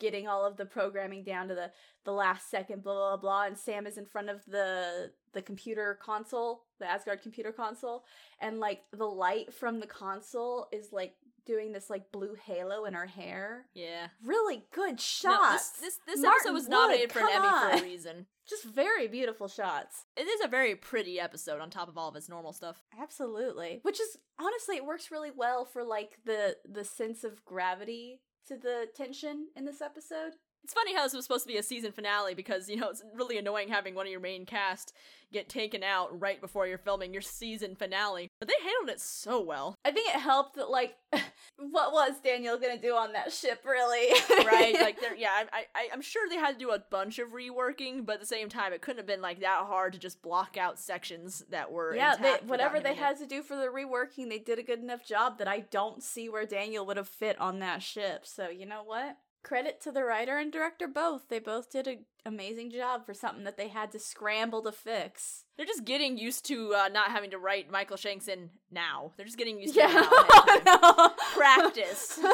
getting all of the programming down to the the last second blah blah blah and Sam is in front of the the computer console, the Asgard computer console and like the light from the console is like doing this like blue halo in her hair. Yeah. Really good No, shots. this this, this Martin episode was Wood, nominated for an Emmy for a (laughs) reason. Just very beautiful shots. It is a very pretty episode on top of all of its normal stuff. Absolutely. Which is honestly it works really well for like the the sense of gravity to the tension in this episode. It's funny how this was supposed to be a season finale because, you know, it's really annoying having one of your main cast get taken out right before you're filming your season finale. But they handled it so well. I think it helped that like (laughs) what was Daniel gonna do on that ship really? (laughs) right? Like, (laughs) they're, yeah, I, I, I'm sure they had to do a bunch of reworking, but at the same time, it couldn't have been like that hard to just block out sections that were yeah, they, whatever they had to do for the reworking, they did a good enough job that I don't see where Daniel would have fit on that ship. So you know what? Credit to the writer and director both. They both did an amazing job for something that they had to scramble to fix. They're just getting used to uh, not having to write Michael Shanks in now. They're just getting used to it now. (laughs) no. Practice. (laughs)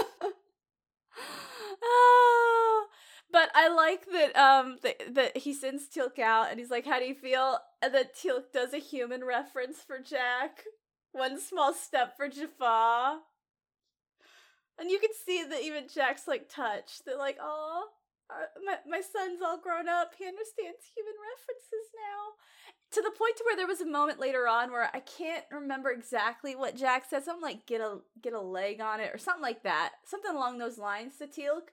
Ah, but I like that um that, that he sends Teal'c out and he's like, "How do you feel?" And then Teal'c does a human reference for Jack. One small step for Jaffa. And you can see that even Jack's like touched. They're like, "Oh, my my son's all grown up. He understands human references now." To the point to where there was a moment later on where I can't remember exactly what Jack said. Something like "get a get a leg on it" or something like that. Something along those lines to Teal'c.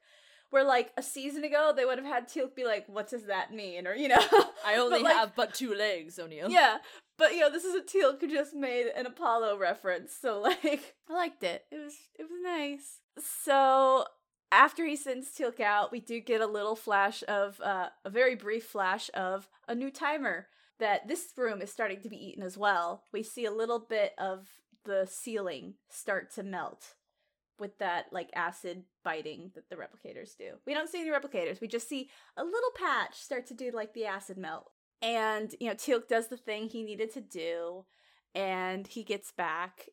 Where like a season ago they would have had Teal'c be like, "What does that mean?" Or you know, I (laughs) only But, like- have but two legs, O'Neill. yeah, but you know, this is a Teal'c who just made an Apollo reference, so (laughs) like, I liked it. It was it was nice. So after he sends Teal'c out, we do get a little flash of uh, a very brief flash of a new timer that this room is starting to be eaten as well. We see a little bit of the ceiling start to melt with that like acid biting that the replicators do. We don't see any replicators. We just see a little patch start to do like the acid melt. And you know, Teal'c does the thing he needed to do, and he gets back,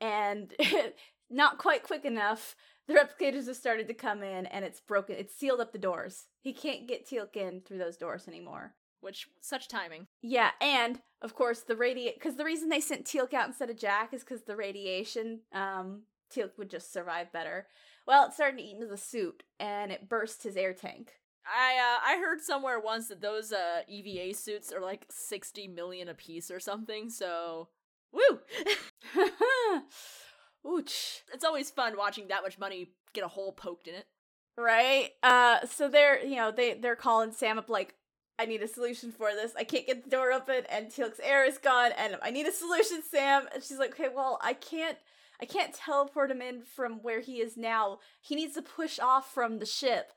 and (laughs) not quite quick enough. The replicators have started to come in, and it's broken. It's sealed up the doors. He can't get Teal'c in through those doors anymore. Which, such timing. Yeah, and of course the radiate because the reason they sent Teal'c out instead of Jack is because the radiation. Um, Teal'c would just survive better. Well, it started to eat into the suit, and it burst his air tank. I uh, I heard somewhere once that those uh, EVA suits are like 60 million a piece or something, so woo! (laughs) Ooch. it's always fun watching that much money get a hole poked in it. Right? Uh so they're you know, they they're calling Sam up like, I need a solution for this. I can't get the door open, and Teal'c's air is gone, and I need a solution, Sam. And she's like, okay, well, I can't, I can't teleport him in from where he is now. He needs to push off from the ship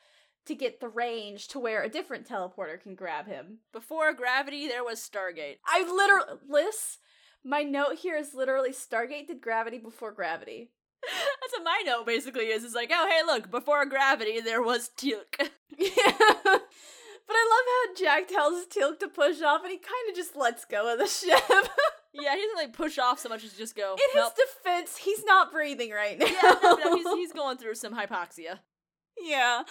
to get the range to where a different teleporter can grab him. Before gravity, there was Stargate. I literally, Liz, my note here is literally Stargate did gravity before gravity. (laughs) That's what my note basically is. It's like, oh, hey, look, before gravity, there was Teal'c. yeah. (laughs) (laughs) But I love how Jack tells Teal'c to push off, and he kind of just lets go of the ship. yeah, he doesn't like push off so much as just go. In nope. his defense, he's not breathing right now. Yeah, no, no, he's he's going through some hypoxia. Yeah,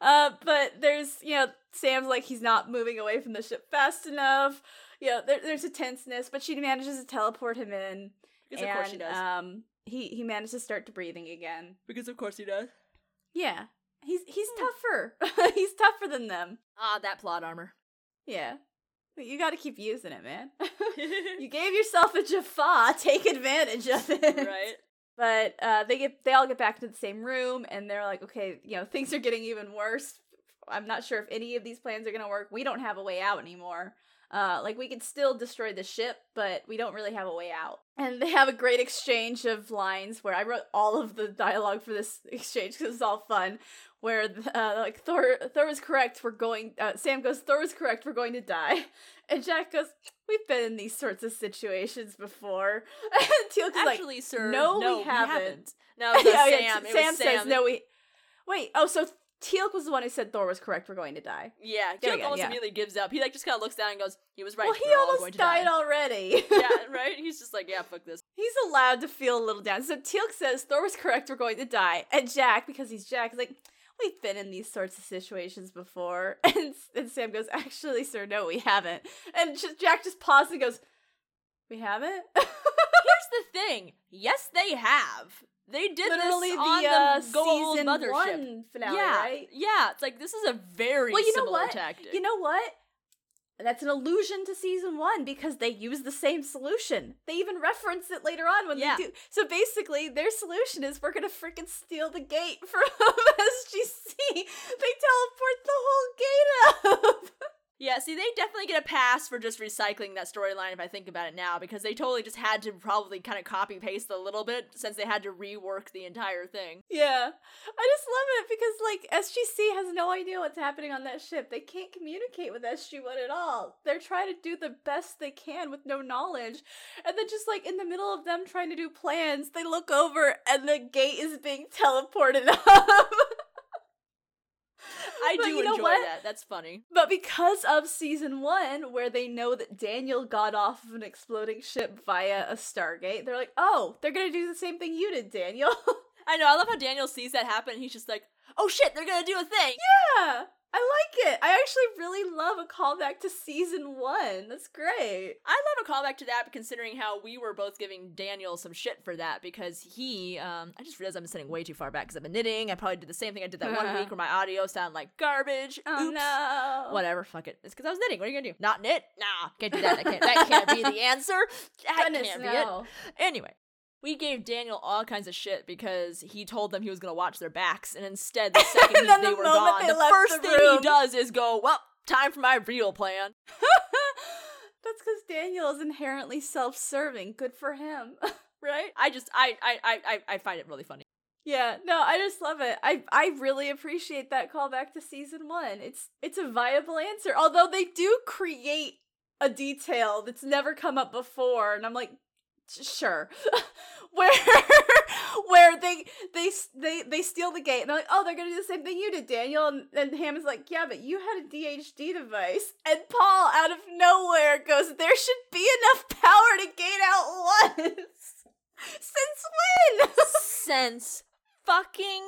uh, but there's you know Sam's like he's not moving away from the ship fast enough. Yeah, there, there's a tenseness, but she manages to teleport him in. Because and, of course she does. Um, he he manages to start to breathing again. Because of course he does. Yeah, he's he's Hmm. tougher. (laughs) he's tougher than them. Ah, that plot armor. Yeah. But You got to keep using it, man. (laughs) (laughs) you gave yourself a Jaffa. Take advantage of it. right? But uh, they get they all get back to the same room, and they're like, okay, you know, things are getting even worse. I'm not sure if any of these plans are gonna work. We don't have a way out anymore. Uh, like we could still destroy the ship, but we don't really have a way out. And they have a great exchange of lines where I wrote all of the dialogue for this (laughs) exchange because it's all fun. Where uh, like Thor, Thor is correct. We're going. Uh, Sam goes. Thor is correct. We're going to die. (laughs) And Jack goes. We've been in these sorts of situations before. (laughs) And Teal'c is like, sir, no, no, we haven't. No, it was, uh, Yeah, yeah, Sam. It Sam was says Sam. no. We wait. Oh, so Teal'c was the one who said Thor was correct. We're going to die. Yeah, Teal'c almost yeah. immediately gives up. He like just kind of looks down and goes, "He was right. well, he almost died die." already. (laughs) yeah, (laughs) right. He's just like, yeah, fuck this. He's allowed to feel a little down. So Teal'c says Thor was correct. We're going to die. And Jack, because he's Jack, is like, we've been in these sorts of situations before. (laughs) And, and Sam goes, actually, sir, no, we haven't. And just, Jack just pauses and goes, we haven't. (laughs) Here's the thing. Yes, they have. They did Literally this on the the, uh, season mothership. one finale, yeah, right? yeah. It's like this is a very Well, you know what? tactic. You know what? That's an allusion to season one because they use the same solution. They even reference it later on when Yeah. they do. So basically, their solution is we're gonna freaking steal the gate (laughs) from (laughs) SGC. They teleport the whole gate up. Yeah, see, they definitely get a pass for just recycling that storyline if I think about it now, because they totally just had to probably kind of copy paste a little bit since they had to rework the entire thing. yeah, I just love it because like SGC has no idea what's happening on that ship. They can't communicate with SG One at all. They're trying to do the best they can with no knowledge, and then just like in the middle of them trying to do plans, they look over and the gate is being teleported (laughs) up. I do you know enjoy what? that. That's funny. But because of season one, where they know that Daniel got off of an exploding ship via a Stargate, they're like, oh, they're gonna do the same thing you did, Daniel. (laughs) I know. I love how Daniel sees that happen. and He's just like, "Oh shit, they're gonna do a thing." yeah, I like it. I actually really love a callback to season one. That's great. I love a callback to that, considering how we were both giving Daniel some shit for that because he. Um, I just realized I'm sitting way too far back because I've been knitting. I probably did the same thing I did that one (laughs) week where my audio sounded like garbage. Oh Oops. no. Whatever, fuck it. It's because I was knitting. What are you gonna do? Not knit? Nah, can't do that. That can't, that can't be the (laughs) answer. That Goodness, can't be it. Anyway, we gave Daniel all kinds of shit because he told them he was gonna watch their backs, and instead, the (laughs) second they the were gone, they the first the thing he does is go, "Well, time for my real plan." (laughs) That's because Daniel is inherently self-serving. Good for him. (laughs) Right? I just, I, I, I, I- I find it really funny. Yeah, no, I just love it. I I really appreciate that callback to season one. It's it's a viable answer. Although they do create a detail that's never come up before, and I'm like, sure. (laughs) where (laughs) where they they they they steal the gate and they're like, oh, they're gonna do the same thing you did, Daniel. And, and Ham is like, yeah, but you had a DHD device. And Paul, out of nowhere, goes, there should be enough power to gate out once. (laughs) Since when? Since fucking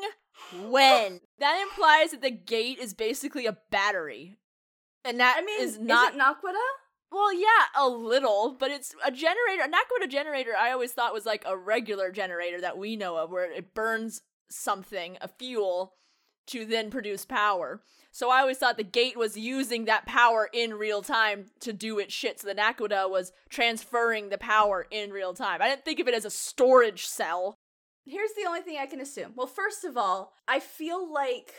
when? That implies that the gate is basically a battery. And that I mean, is is not it naquadah? Well, yeah, a little, but it's a generator. A naquadah generator, I always thought was like a regular generator that we know of, where it burns something, a fuel, to then produce power. So I always thought the gate was using that power in real time to do its shit. So the naquadah was transferring the power in real time. I didn't think of it as a storage cell. Here's the only thing I can assume. Well, first of all, I feel like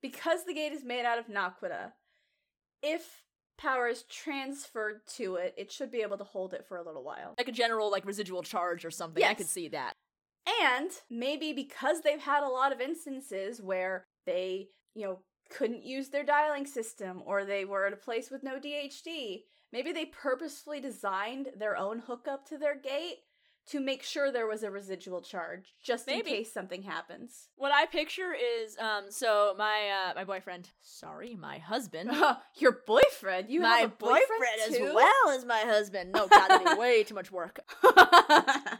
because the gate is made out of naquadah, if power is transferred to it, it should be able to hold it for a little while. Like a general like residual charge or something. I could see that. And maybe because they've had a lot of instances where they, you know, couldn't use their dialing system or they were at a place with no DHD, maybe they purposefully designed their own hookup to their gate to make sure there was a residual charge just Maybe. in case something happens. What I picture is um so my uh my boyfriend, sorry, my husband. (laughs) Your boyfriend? You my have a boyfriend, boyfriend as well as my husband. No, God, that'd be way too much work. (laughs)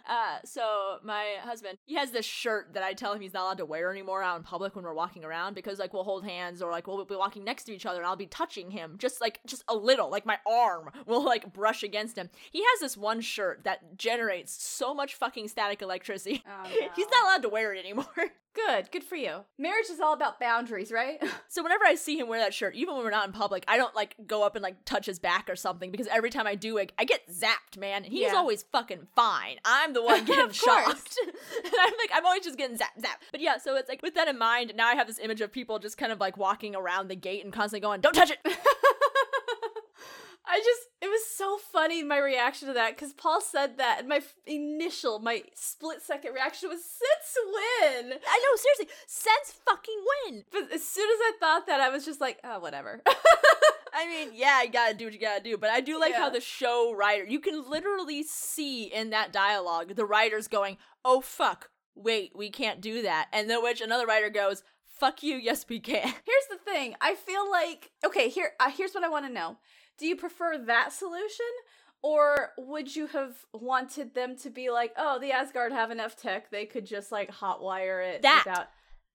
Uh, so my husband, he has this shirt that I tell him he's not allowed to wear anymore out in public when we're walking around because like we'll hold hands or like we'll be walking next to each other and I'll be touching him just like just a little, like my arm will like brush against him. He has this one shirt that generates so much fucking static electricity. Oh, (laughs) He's not allowed to wear it anymore. (laughs) Good, good for you. Marriage is all about boundaries, right? (laughs) So whenever I see him wear that shirt, even when we're not in public, I don't like go up and like touch his back or something because every time I do, like, I get zapped, man. And he's Yeah. always fucking fine. I'm the one getting shocked. and I'm like, I'm always just getting zapped, zapped. But yeah, so it's like with that in mind, now I have this image of people just kind of like walking around the gate and constantly going, "Don't touch it." I just, it was so funny my reaction to that because Paul said that, and my f- initial, my split second reaction was since when? I know, seriously, sense fucking win. But as soon as I thought that, I was just like, oh, whatever. (laughs) I mean, yeah, you gotta do what you gotta do, but I do like how the show writer, you can literally see in that dialogue the writers going, oh fuck, wait, we can't do that. And then which another writer goes, fuck you, yes we can. (laughs) Here's the thing. I feel like okay. Here, uh, here's what I want to know. Do you prefer that solution, or would you have wanted them to be like, oh, the Asgard have enough tech, they could just like hotwire it That. without.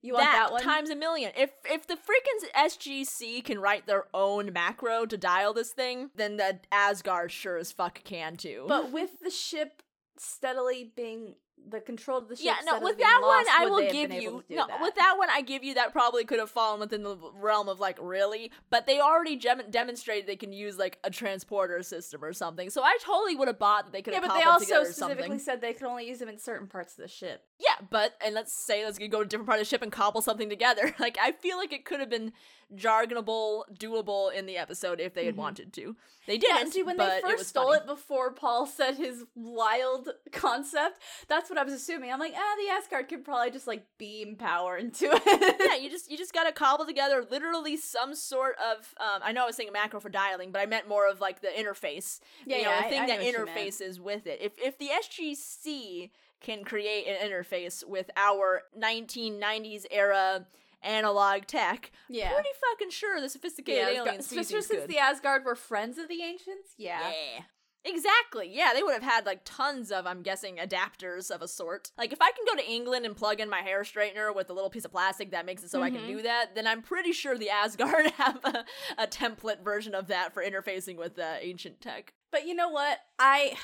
You want that, one? times a million. If if the freaking SGC can write their own macro to dial this thing, then the Asgard sure as fuck can too. but with the ship steadily being the control of the ship. yeah, no, with that one, I will give you. No, that? with that one, I give you that probably could have fallen within the realm of like really, but they already gem- demonstrated they can use like a transporter system or something. So I totally would have bought that they could Yeah, have but they also specifically something. said they could only use them in certain parts of the ship. Yeah, but and let's say let's go to a different part of the ship and cobble something together. (laughs) Like I feel like it could have been jargonable, doable in the episode if they had Mhm. wanted to. They didn't. see, when but they first was stole funny. it before Paul (laughs) said his wild concept, that's what I was assuming. I'm like, ah, the Asgard could probably just like beam power (laughs) into it. yeah, you just you just gotta cobble together literally some sort of um I know I was saying a macro for dialing, but I meant more of like the interface. Yeah, you know, yeah, the thing I know that what you meant. interfaces with it. If if the SGC can create an interface with our 1990s era analog tech, yeah. pretty fucking sure the sophisticated yeah, alien especially since could. the Asgard were friends of the ancients. Yeah. Yeah. Exactly. Yeah, they would have had like tons of, I'm guessing, adapters of a sort. Like if I can go to England and plug in my hair straightener with a little piece of plastic that makes it so I can Mhm. do that, then I'm pretty sure the Asgard (laughs) have a, a template version of that for interfacing with uh, ancient tech. But you know what? I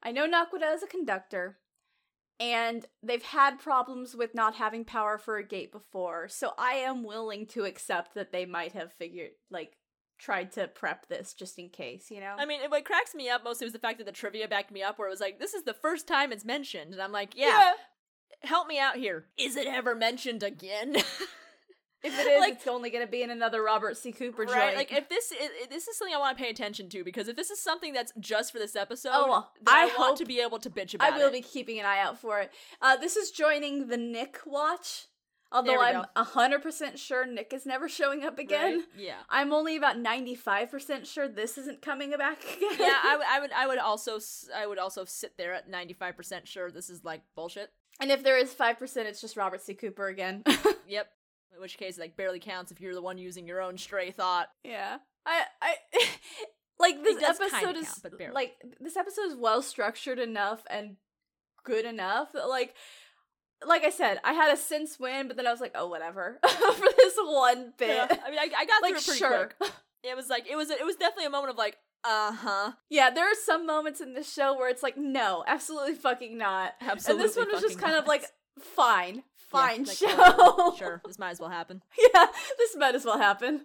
I know naquadah is a conductor, and they've had problems with not having power for a gate before, so I am willing to accept that they might have figured like tried to prep this just in case, you know? I mean, what cracks me up mostly was the fact that the trivia backed me up, where it was like, "This is the first time it's mentioned," and I'm like, "Yeah, help me out here. Is it ever mentioned again?" (laughs) If it is, like, it's only going to be in another Robert C. Cooper joint. right? Like if this i i- this is something I want to pay attention to because if this is something that's just for this episode, Oh, I, I hope- to be able to bitch about it. I will it. be keeping an eye out for it. Uh, this is joining the Nick watch, although I'm a hundred percent sure Nick is never showing up again. Right? Yeah. I'm only about ninety five percent sure this isn't coming back (laughs) again. Yeah, I would, I would, I would also, I would also sit there at ninety five percent sure this is like bullshit. and if there is five percent, it's just Robert C. Cooper again. (laughs) Yep. In which case, like barely counts if you're the one using your own stray thought. yeah, I, I, (laughs) like this episode count, is but like this episode is well structured enough and good enough that like. Like I said, I had a sense win, but then I was like, "Oh, whatever." (laughs) for this one (laughs) bit, Yeah. I mean, I, I got like through it pretty sure, quick. It was like it was, it was definitely a moment of like, uh huh, Yeah, there are some moments in this show where it's like, no, absolutely fucking not. absolutely. and this one was just kind of like, fine, fine like, show. whatever. (laughs) Sure, this might as well happen. (laughs) yeah, this might as well happen.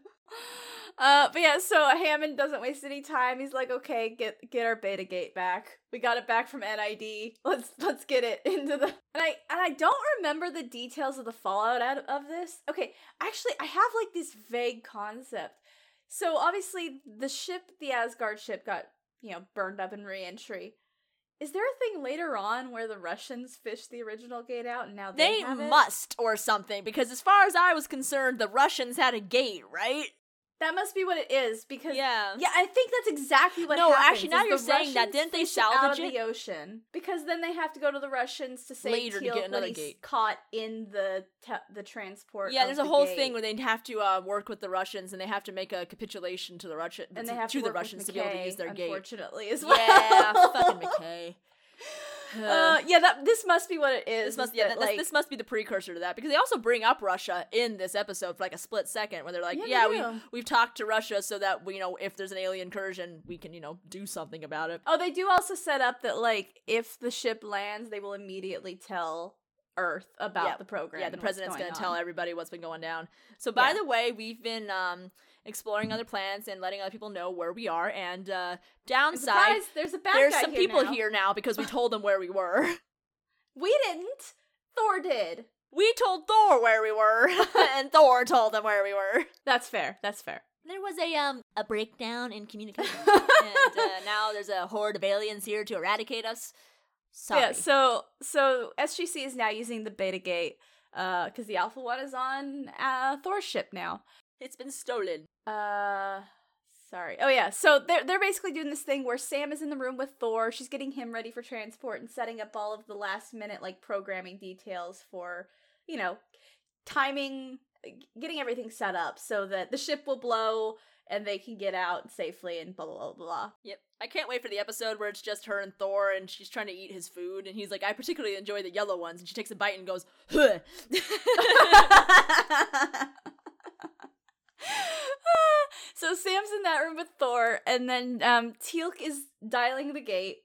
Uh, but yeah, so Hammond doesn't waste any time. He's like, okay, get get our beta gate back. We got it back from NID. Let's let's get it (laughs) into the. And I and I don't remember the details of the fallout out of this. Okay, actually, I have like this vague concept. So obviously the ship, the Asgard ship, got you know burned up in reentry. Is there a thing later on where the Russians fished the original gate out and now they, They have it? must or something because as far as I was concerned, the Russians had a gate, right? That must be what it is because Yeah. yeah, I think that's exactly what. No, happens, actually, now you're saying that, didn't they it out of salvage it? the ocean? Because then they have to go to the Russians to save Later to Teal'c get another gate. caught in the te- the transport. Yeah, there's a the whole gate. thing where they'd have to uh, work with the Russians and they have to make a capitulation to the Russian and to, they have to to, the Russians to be able to use their gate. Unfortunately, as well. Yeah, fucking McKay. (laughs) Uh, (laughs) yeah, that this must be what it is. This must yeah, that, like, this must be the precursor to that because they also bring up Russia in this episode for like a split second where they're like, Yeah, yeah, they we we've talked to Russia so that we you know if there's an alien incursion we can you know do something about it. Oh, they do also set up that like if the ship lands, they will immediately tell Earth about Yeah. the program. yeah, the president's going gonna tell everybody what's been going down. So by Yeah. the way, we've been um exploring other planets and letting other people know where we are. And uh downside, Surprise, there's a bad there's guy some here people now. here now because we (laughs) told them where we were. (laughs) We didn't. Thor did. We told Thor where we were, (laughs) and Thor told them where we were. That's fair. That's fair. There was a um a breakdown in communication, and uh, now there's a horde of aliens here to eradicate us. Sorry. Yeah. So so SGC is now using the Beta Gate uh because the Alpha One is on uh Thor's ship now. it's been stolen. Uh sorry. Oh yeah. So they're they're basically doing this thing where Sam is in the room with Thor. She's getting him ready for transport and setting up all of the last minute like programming details for, you know, timing getting everything set up so that the ship will blow and they can get out safely and blah blah blah blah. Yep. I can't wait for the episode where it's just her and Thor, and she's trying to eat his food, and he's like, "I particularly enjoy the yellow ones," and she takes a bite and goes, "Huh." (laughs) (laughs) (laughs) so Sam's in that room with Thor, and then um, Teal'c is dialing the gate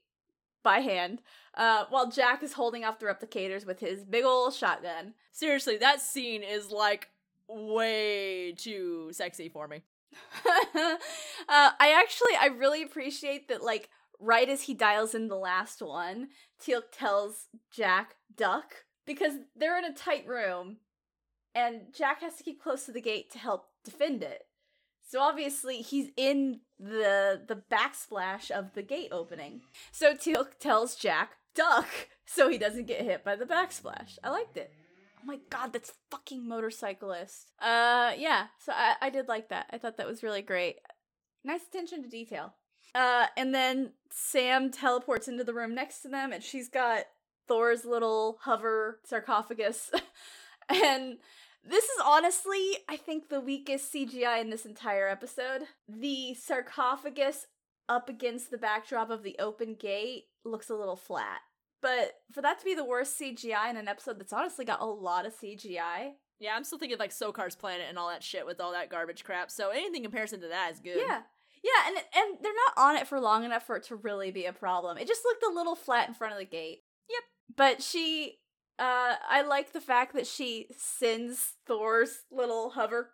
by hand, uh, while Jack is holding off the replicators with his big ol' shotgun. Seriously, that scene is like way too sexy for me. (laughs) uh, I actually, I really appreciate that. Like right as he dials in the last one, Teal'c tells Jack duck because they're in a tight room, and Jack has to keep close to the gate to help defend it. So obviously he's in the the backsplash of the gate opening. So Teal'c tells Jack duck so he doesn't get hit by the backsplash. I liked it. Oh my god, that's fucking motorcyclist. Uh yeah, so I, I did like that. I thought that was really great. Nice attention to detail. Uh and then Sam teleports into the room next to them and she's got Thor's little hover sarcophagus. (laughs) and this is honestly, I think, the weakest CGI in this entire episode. The sarcophagus up against the backdrop of the open gate looks a little flat. But for that to be the worst CGI in an episode that's honestly got a lot of CGI, Yeah, I'm still thinking like Sokar's planet and all that shit with all that garbage crap. So anything in comparison to that is good. yeah. Yeah, and and they're not on it for long enough for it to really be a problem. It just looked a little flat in front of the gate. Yep. But she uh I like the fact that she sends Thor's little hover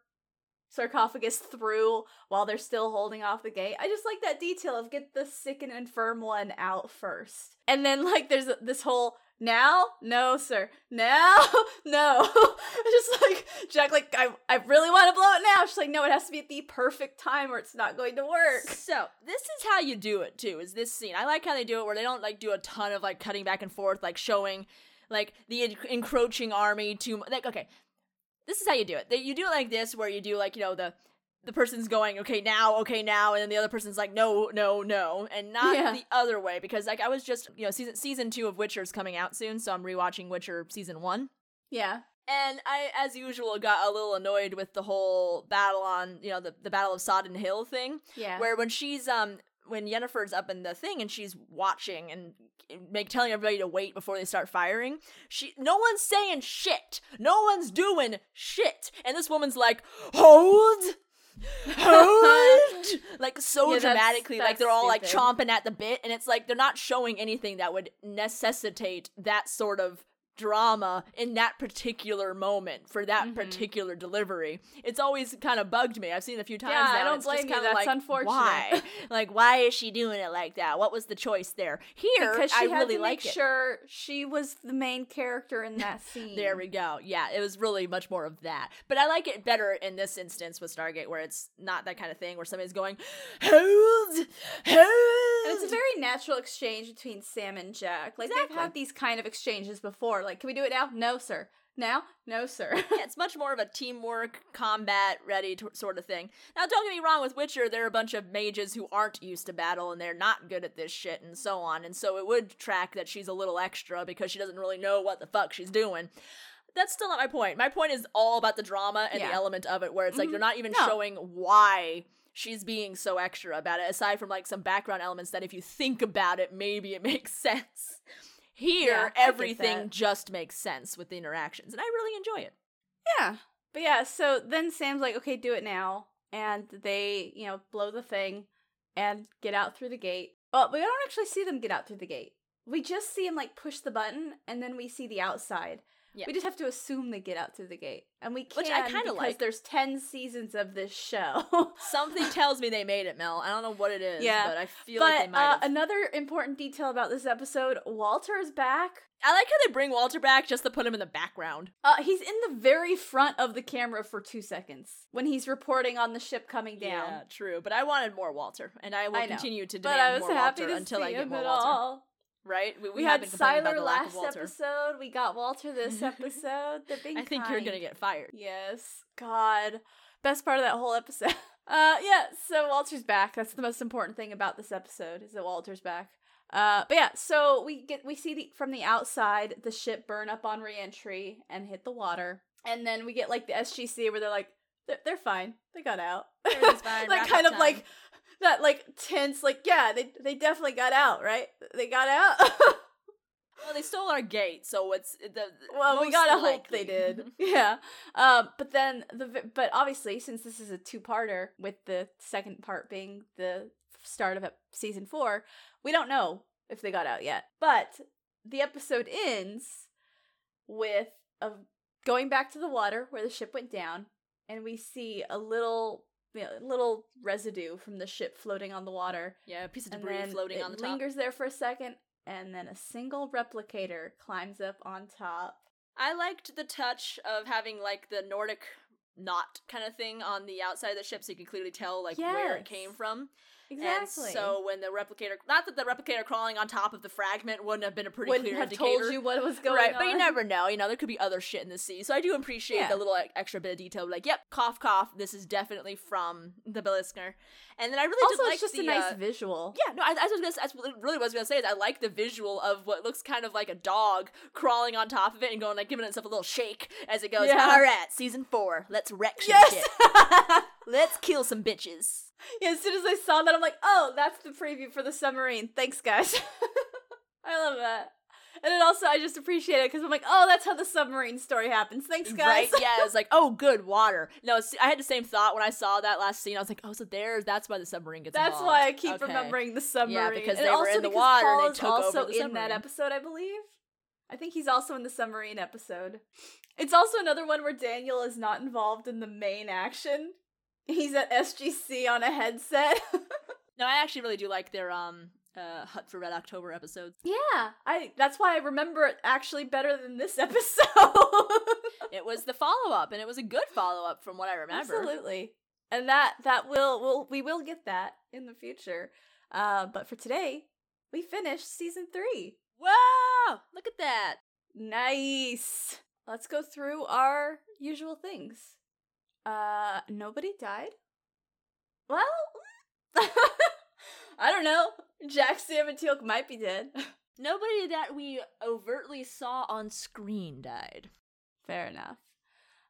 sarcophagus through while they're still holding off the gate. I just like that detail of get the sick and infirm one out first. And then like there's this whole now? No, sir. Now? (laughs) No. (laughs) Just like Jack like I I really want to blow it now. She's like no, it has to be at the perfect time or it's not going to work. So this is how you do it too. Is this scene? I like how they do it where they don't like do a ton of like cutting back and forth, like showing like the en- encroaching army to like okay. This is how you do it. You do it like this, where you do like you know the the person's going okay now, okay now, and then the other person's like no, no, no, and not Yeah. the other way because like I was just you know season season two of Witcher's coming out soon, so I'm rewatching Witcher season one. Yeah. And I, as usual, got a little annoyed with the whole battle on, you know, the, the Battle of Sodden Hill thing. Yeah. Where when she's, um, when Yennefer's up in the thing and she's watching and make telling everybody to wait before they start firing, she, no one's saying shit. No one's doing shit. And this woman's like, hold! Hold! (laughs) like so Yeah, that's- dramatically, like they're all like stupid. chomping at the bit, and it's like they're not showing anything that would necessitate that sort of drama in that particular moment for that Mhm. particular delivery. It's always kind of bugged me. I've seen it a few times Yeah, now. I and don't it's just blame you. That's like, unfortunate. Why? (laughs) like, why is she doing it like that? What was the choice there? Here, because she I had really to make it. sure she was the main character in that (laughs) scene. There we go. Yeah, it was really much more of that. But I like it better in this instance with Stargate, where it's not that kind of thing where somebody's going, hold, hold. And it's a very natural exchange between Sam and Jack. Like they've had these kind of exchanges before. Like, can we do it now? No, sir. Now? No, sir. (laughs) yeah, it's much more of a teamwork, combat ready to, sort of thing. Now, don't get me wrong, with Witcher, there are a bunch of mages who aren't used to battle and they're not good at this shit and so on. And so it would track that she's a little extra because she doesn't really know what the fuck she's doing. That's still not my point. My point is all about the drama and Yeah. the element of it where it's like Mhm. they're not even No. showing why she's being so extra about it, aside from like some background elements that if you think about it, maybe it (laughs) makes sense. Here, Yeah, everything just makes sense with the interactions, and I really enjoy it. yeah. But yeah, so then Sam's like, okay, do it now. And they, you know, blow the thing and get out through the gate. Well, we don't actually see them get out through the gate. We just see him like push the button and then we see the outside. Yeah. We just have to assume they get out through the gate. And we can Which I kinda because like. there's 10 seasons of this show. (laughs) Something tells me they made it, Mel. I don't know what it is, Yeah, but I feel like they might uh, another important detail about this episode Walter is back. I like how they bring Walter back just to put him in the background. Uh, he's in the very front of the camera for two seconds when he's reporting on the ship coming down. Yeah, true. But I wanted more Walter, and I will I know. continue to But demand more Walter until I get more Walter. all. Right? We, We, have had Siler the last episode. We got Walter this (laughs) episode. They're being I think you're gonna get fired. Yes. God. Best part of that whole episode. (laughs) Uh yeah, so Walter's back. That's the most important thing about this episode is that Walter's back. Uh but yeah, so we get we see the from the outside the ship burn up on reentry and hit the water. And then we get like the SGC where they're like they're, they're fine. They got out. Fine, (laughs) wrap kind of like. That like tense like yeah, they they definitely got out, right? They got out. (laughs) Well, they stole our gate, so it's the. Well, we gotta hope they did. (laughs) yeah. Um, but then the but obviously since this is a two parter with the second part being the start of season four, we don't know if they got out yet. But the episode ends with a going back to the water where the ship went down, and we see a little. You know, little residue from the ship floating on the water, yeah, a piece of debris floating on the top. lingers there for a second, and then a single replicator climbs up on top. I liked the touch of having like the Nordic knot kind of thing on the outside of the ship, so you can clearly tell like where it came from. Exactly. And so when the replicator, not that the replicator crawling on top of the fragment wouldn't have been a pretty wouldn't clear have indicator. told you what was going right, on. but you never know. You know, there could be other shit in the sea. So I do appreciate Yeah. the little extra bit of detail. Like, yep, cough, cough. This is definitely from the Biliskner. And then I really Also, did like it's just the, a nice uh, visual. yeah, no, I, I was gonna. That's really what I was gonna say. Is I like the visual of what looks kind of like a dog crawling on top of it and going like giving itself a little shake as it goes. Yeah. All right, season four. Let's wreck some Yes. shit. (laughs) Let's kill some bitches. (laughs) yeah. As soon as I saw that, I'm like, oh, that's the preview for the submarine. Thanks, guys. (laughs) I love that. And then also, I just appreciate it because I'm like, oh, that's how the submarine story happens. Thanks, guys. Right? Yeah, it's like, oh, good water. No, I had the same thought when I saw that last scene. I was like, oh, so there's that's why the submarine gets. That's involved. why I keep Okay. remembering the submarine. Yeah, because And they were in the water and Paul they is took over also the in submarine. that episode, I believe. I think he's also in the submarine episode. It's also another one where Daniel is not involved in the main action. He's at SGC on a headset. (laughs) No, I actually really do like their um uh Hunt for Red October episodes. yeah, I. That's why I remember it actually better than this (laughs) episode. It was the follow up, and it was a good follow up from what I remember. Absolutely, and that that will will we will get that in the future. Uh, but for today, we finished season three. Wow! Look at that. Nice. Let's go through our usual things. Uh, nobody died. Well, (laughs) I don't know. Jack, Sam, and Teal'c might be dead. (laughs) Nobody that we overtly saw on screen died. Fair enough.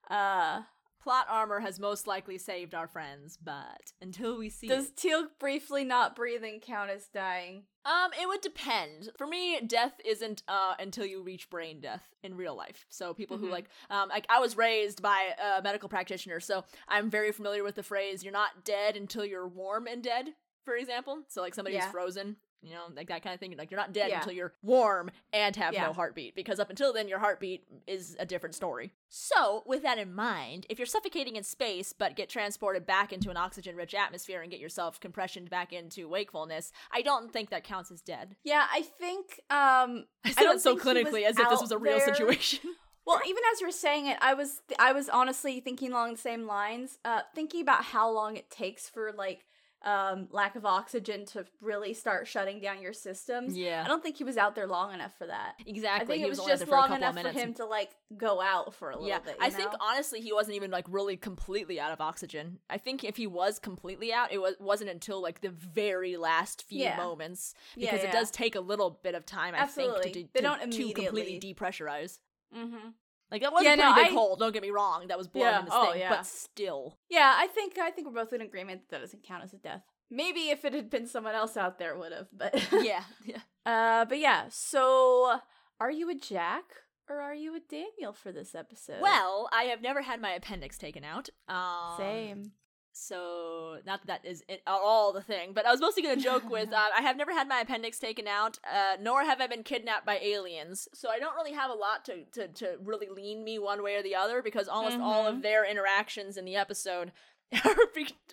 Uh, Plot armor has most likely saved our friends, but until we see does Teal'c briefly not breathing count as dying? Um, it would depend. For me, death isn't uh until you reach brain death in real life. So people Mhm. who like um like I was raised by a medical practitioner, so I'm very familiar with the phrase "you're not dead until you're warm and dead." For example, so like somebody Yeah. who's frozen You know, like that kind of thing. Like you're not dead Yeah. until you're warm and have Yeah. no heartbeat, because up until then, your heartbeat is a different story. So, with that in mind, if you're suffocating in space but get transported back into an oxygen rich atmosphere and get yourself compressioned back into wakefulness, I don't think that counts as dead. Yeah, I think um (laughs) I said don't it so think he was clinically as if this was a real there. situation. (laughs) Well, even as you were saying it, I was I was honestly thinking along the same lines, uh, thinking about how long it takes for like um, lack of oxygen to really start shutting down your systems. yeah. I don't think he was out there long enough for that. Exactly. I think he it was, out just there for a long enough for him to like go out for a little yeah, bit. I you think honestly he wasn't even like really completely out of oxygen. I think if he was completely out, it was wasn't until like the very last few Yeah. moments Yeah, because it does take a little bit of time. I Absolutely. think to, do- They to, don't to completely immediately- depressurize. Mm-hmm. Like that was Yeah, a pretty no, big I- hole. Don't get me wrong. That was blowing Yeah, in this oh, thing, yeah. but still. Yeah, I think I think we're both in agreement that doesn't count as a death. Maybe if it had been someone else out there, would have. But (laughs) yeah, yeah. Uh, but yeah. So, are you a Jack or are you a Daniel for this episode? Well, I have never had my appendix taken out. Um, same. So not that that is it, at all the thing, but I was mostly gonna joke with uh, (laughs) I have never had my appendix taken out, uh, nor have I been kidnapped by aliens. So I don't really have a lot to to, to really lean me one way or the other because almost all of their interactions in the episode (laughs) are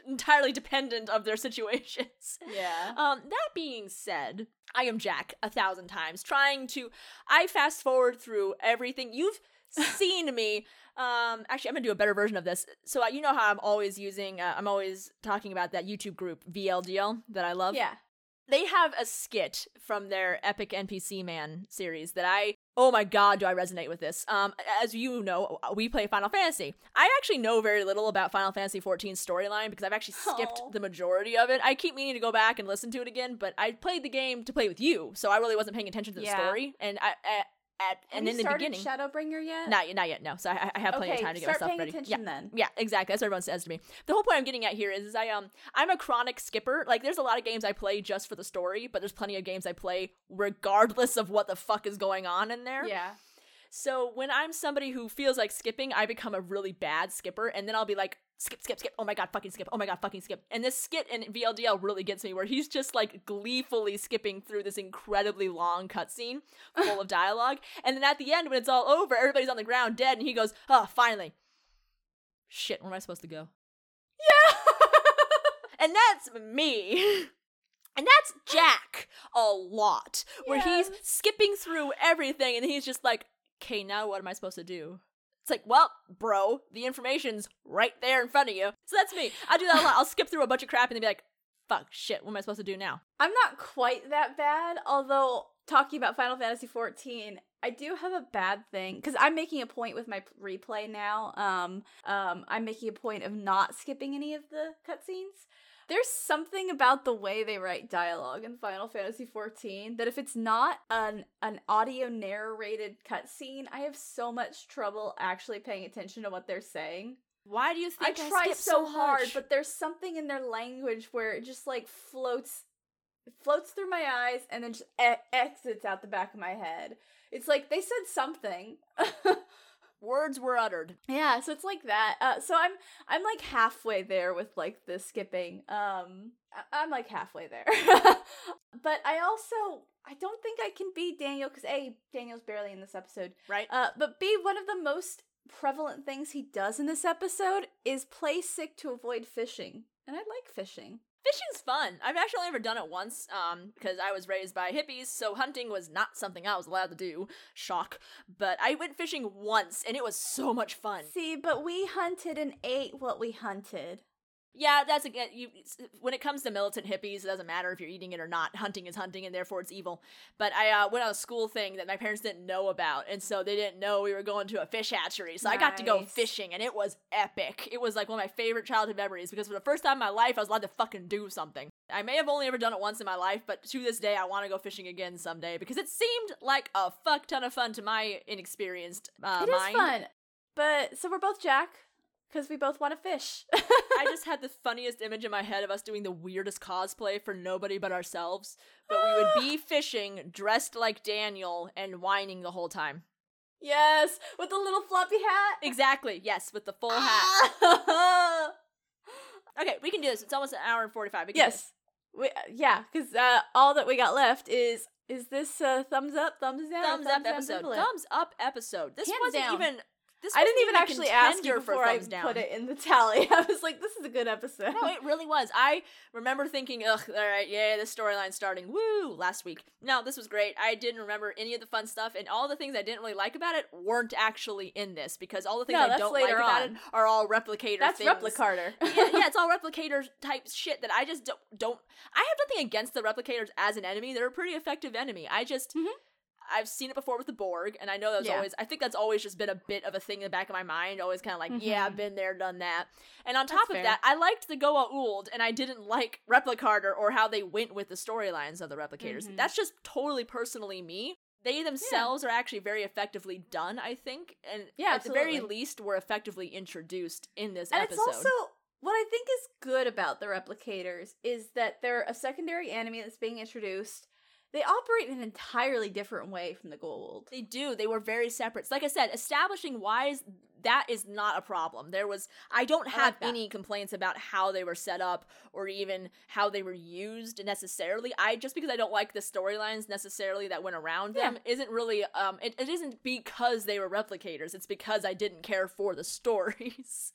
entirely dependent of their situations. Yeah. Um, that being said, I am Jack a thousand times trying to. I fast forward through everything. You've seen me. Um, actually, I'm gonna do a better version of this. So uh, you know how I'm always using. Uh, I'm always talking about that YouTube group VLDL that I love. yeah. They have a skit from their Epic NPC Man series that I. Oh my god, do I resonate with this? Um, as you know, we play Final Fantasy. I actually know very little about Final Fantasy 14's storyline because I've actually skipped Aw. the majority of it. I keep meaning to go back and listen to it again, but I played the game to play with you, so I really wasn't paying attention to the Yeah. story. And I, at, at Have and you in the beginning, Shadowbringer yet? not yet, not yet. No, so I, I have plenty okay, of time to get start myself paying ready. attention yeah. then. Yeah, exactly. That's what everyone says to me. The whole point I'm getting at here is, is I um I'm a chronic skipper. Like there's a lot of games I play just for the story, but there's plenty of games I play regardless of what the fuck is going on in there. Yeah. So when I'm somebody who feels like skipping, I become a really bad skipper, and then I'll be like, skip, skip, skip. Oh my god, fucking skip. Oh my god, fucking skip. And this skit in VLDL really gets me, where he's just like gleefully skipping through this incredibly long cutscene full of (laughs) dialogue, and then at the end, when it's all over, everybody's on the ground dead, and he goes, "Oh, finally." Shit, where am I supposed to go? Yeah, (laughs) and that's me. And that's Jack a lot, where he's skipping through everything and he's just like, okay, now what am I supposed to do? It's like, well, bro, the information's right there in front of you. So that's me. I do that a lot. I'll skip through a bunch of crap and then be like, fuck, shit, what am I supposed to do now? I'm not quite that bad, although talking about Final Fantasy XIV, I do have a bad thing because I'm making a point with my replay now. Um, um, I'm making a point of not skipping any of the cutscenes. There's something about the way they write dialogue in Final Fantasy XIV that if it's not an an audio narrated cutscene, I have so much trouble actually paying attention to what they're saying. Why do you think I, try skip so hard, but there's something in their language where it just like floats floats through my eyes and then just e- exits out the back of my head. It's like they said something. (laughs) words were uttered. yeah, so it's like that. Uh, so I'm I'm like halfway there with like the skipping. Um, I- I'm like halfway there. (laughs) but I also I don't think I can beat Daniel because a Daniel's barely in this episode. Right? Uh, but B, one of the most prevalent things he does in this episode is play sick to avoid fishing. And I like fishing. Fishing's fun. I've actually only ever done it once, um, because I was raised by hippies, so hunting was not something I was allowed to do. Shock. But I went fishing once, and it was so much fun. See, but we hunted and ate what we hunted. Yeah, that's again. You when it comes to militant hippies, it doesn't matter if you're eating it or not. Hunting is hunting, and therefore it's evil. But I uh, went on a school thing that my parents didn't know about, and so they didn't know we were going to a fish hatchery. So I got to go fishing, and it was epic. It was like one of my favorite childhood memories because for the first time in my life, I was allowed to fucking do something. I may have only ever done it once in my life, but to this day, I want to go fishing again someday because it seemed like a fuck ton of fun to my inexperienced uh, It is mind. fun. But so we're both Jack because we both want to fish. I just (laughs) had the funniest image in my head of us doing the weirdest cosplay for nobody but ourselves. But we would be (gasps) fishing, dressed like Daniel, and whining the whole time. yes, with the little floppy hat. Exactly, yes, with the full hat. Ah! (laughs) Okay, we can do this. It's almost an hour and 45. We yes. We, yeah, because uh, all that we got left is is this uh, thumbs up, thumbs down, or thumbs up episode. Thumbs up episode. This wasn't down. even. This I didn't even actually ask you before I down. put it in the tally. (laughs) I was like, "This is a good episode." No, it really was. I remember thinking, ugh, all right, yeah, the storyline starting. Woo! Last week. No, this was great. I didn't remember any of the fun stuff, and all the things I didn't really like about it weren't actually in this because all the things No, I don't like later about it are all replicator That's things. replicarter. (laughs) yeah, yeah, it's all (laughs) replicator type shit that I just don't, don't. I have nothing against the replicators as an enemy. They're a pretty effective enemy. I just. Mhm. I've seen it before with the Borg, and I know that's Yeah. always. I think that's always just been a bit of a thing in the back of my mind. Always kind of like, yeah, I've been there, done that. And on That's top of fair. that, I liked the Goa'uld, and I didn't like Replicator or how they went with the storylines of the replicators. Mhm. That's just totally personally me. They themselves are actually very effectively done, I think, and Yeah, at the very least, were effectively introduced in this episode. and episode. it's also what I think is good about the replicators is that they're a secondary enemy that's being introduced. They operate in an entirely different way from the Goa'uld. They do. They were very separate. So like I said, establishing why is that is not a problem. There was I don't I have like any complaints about how they were set up or even how they were used necessarily. I just because I don't like the storylines necessarily that went around Yeah. them isn't really um it, it isn't because they were replicators. It's because I didn't care for the (laughs) stories.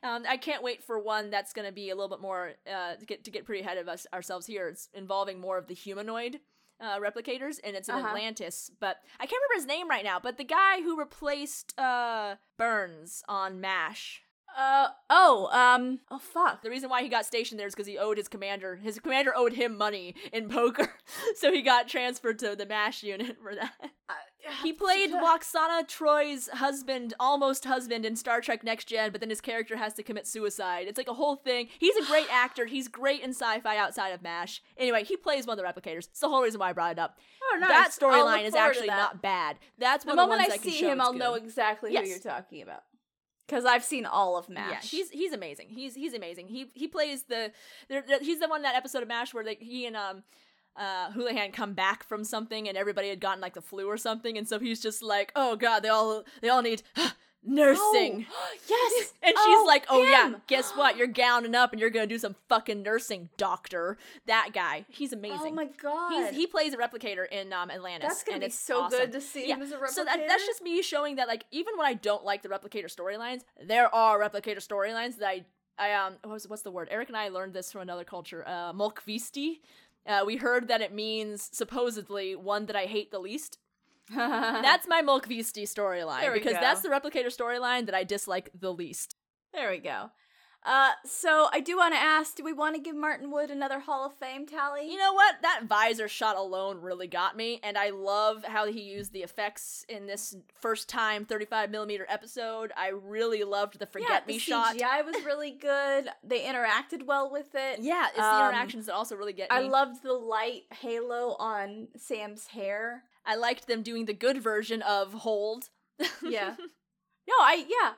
Um, I can't wait for one that's going to be a little bit more uh, to get to get pretty ahead of us ourselves here. It's involving more of the humanoid uh, replicators, and it's in Uh-huh. Atlantis. But I can't remember his name right now. But the guy who replaced uh, Burns on MASH. Uh oh, um oh fuck. The reason why he got stationed there is because he owed his commander. His commander owed him money in poker, (laughs) so he got transferred to the MASH unit for that. He played Lwaxana Troi's husband, almost husband in Star Trek Next Gen, but then his character has to commit suicide. It's like a whole thing. He's a great (sighs) actor. He's great in sci-fi outside of MASH. Anyway, he plays one of the replicators. It's the whole reason why I brought it up. Oh, nice. That storyline is actually not bad. That's The one of the moment I can see him, I'll know exactly Yes. who you're talking about. Because I've seen all of MASH. Yeah, he's he's amazing. He's he's amazing. He he plays the he's the one in that episode of MASH where like he and um uh Houlihan come back from something and everybody had gotten like the flu or something and so he's just like, "Oh god, they all they all need (gasps) nursing." Oh, (gasps) yes. (laughs) And she's like, "Oh yeah, guess what? You're gowning up and you're going to do some fucking nursing, doctor." That guy, he's amazing. Oh my god. He's, he plays a replicator in um, Atlantis. That's gonna and be it's so awesome. good to see Yeah, him as a replicator. So that, that's just me showing that, like, even when I don't like the replicator storylines, there are replicator storylines that I, I um, what's what's the word? Eric and I learned this from another culture. Uh, Molkvisti. Uh, we heard that it means supposedly one that I hate the least. (laughs) That's my Molkvisti storyline because go. that's the replicator storyline that I dislike the least. There we go. Uh, so I do want to ask: Do we want to give Martin Wood another Hall of Fame tally? You know what? That visor shot alone really got me, and I love how he used the effects in this first time 35 millimeter episode. I really loved the forget yeah, me the shot. CGI was really good. They interacted well with it. Yeah, it's the Um, interactions that also really get me. I loved the light halo on Sam's hair. I liked them doing the good version of hold. (laughs) Yeah. (laughs) No, I yeah.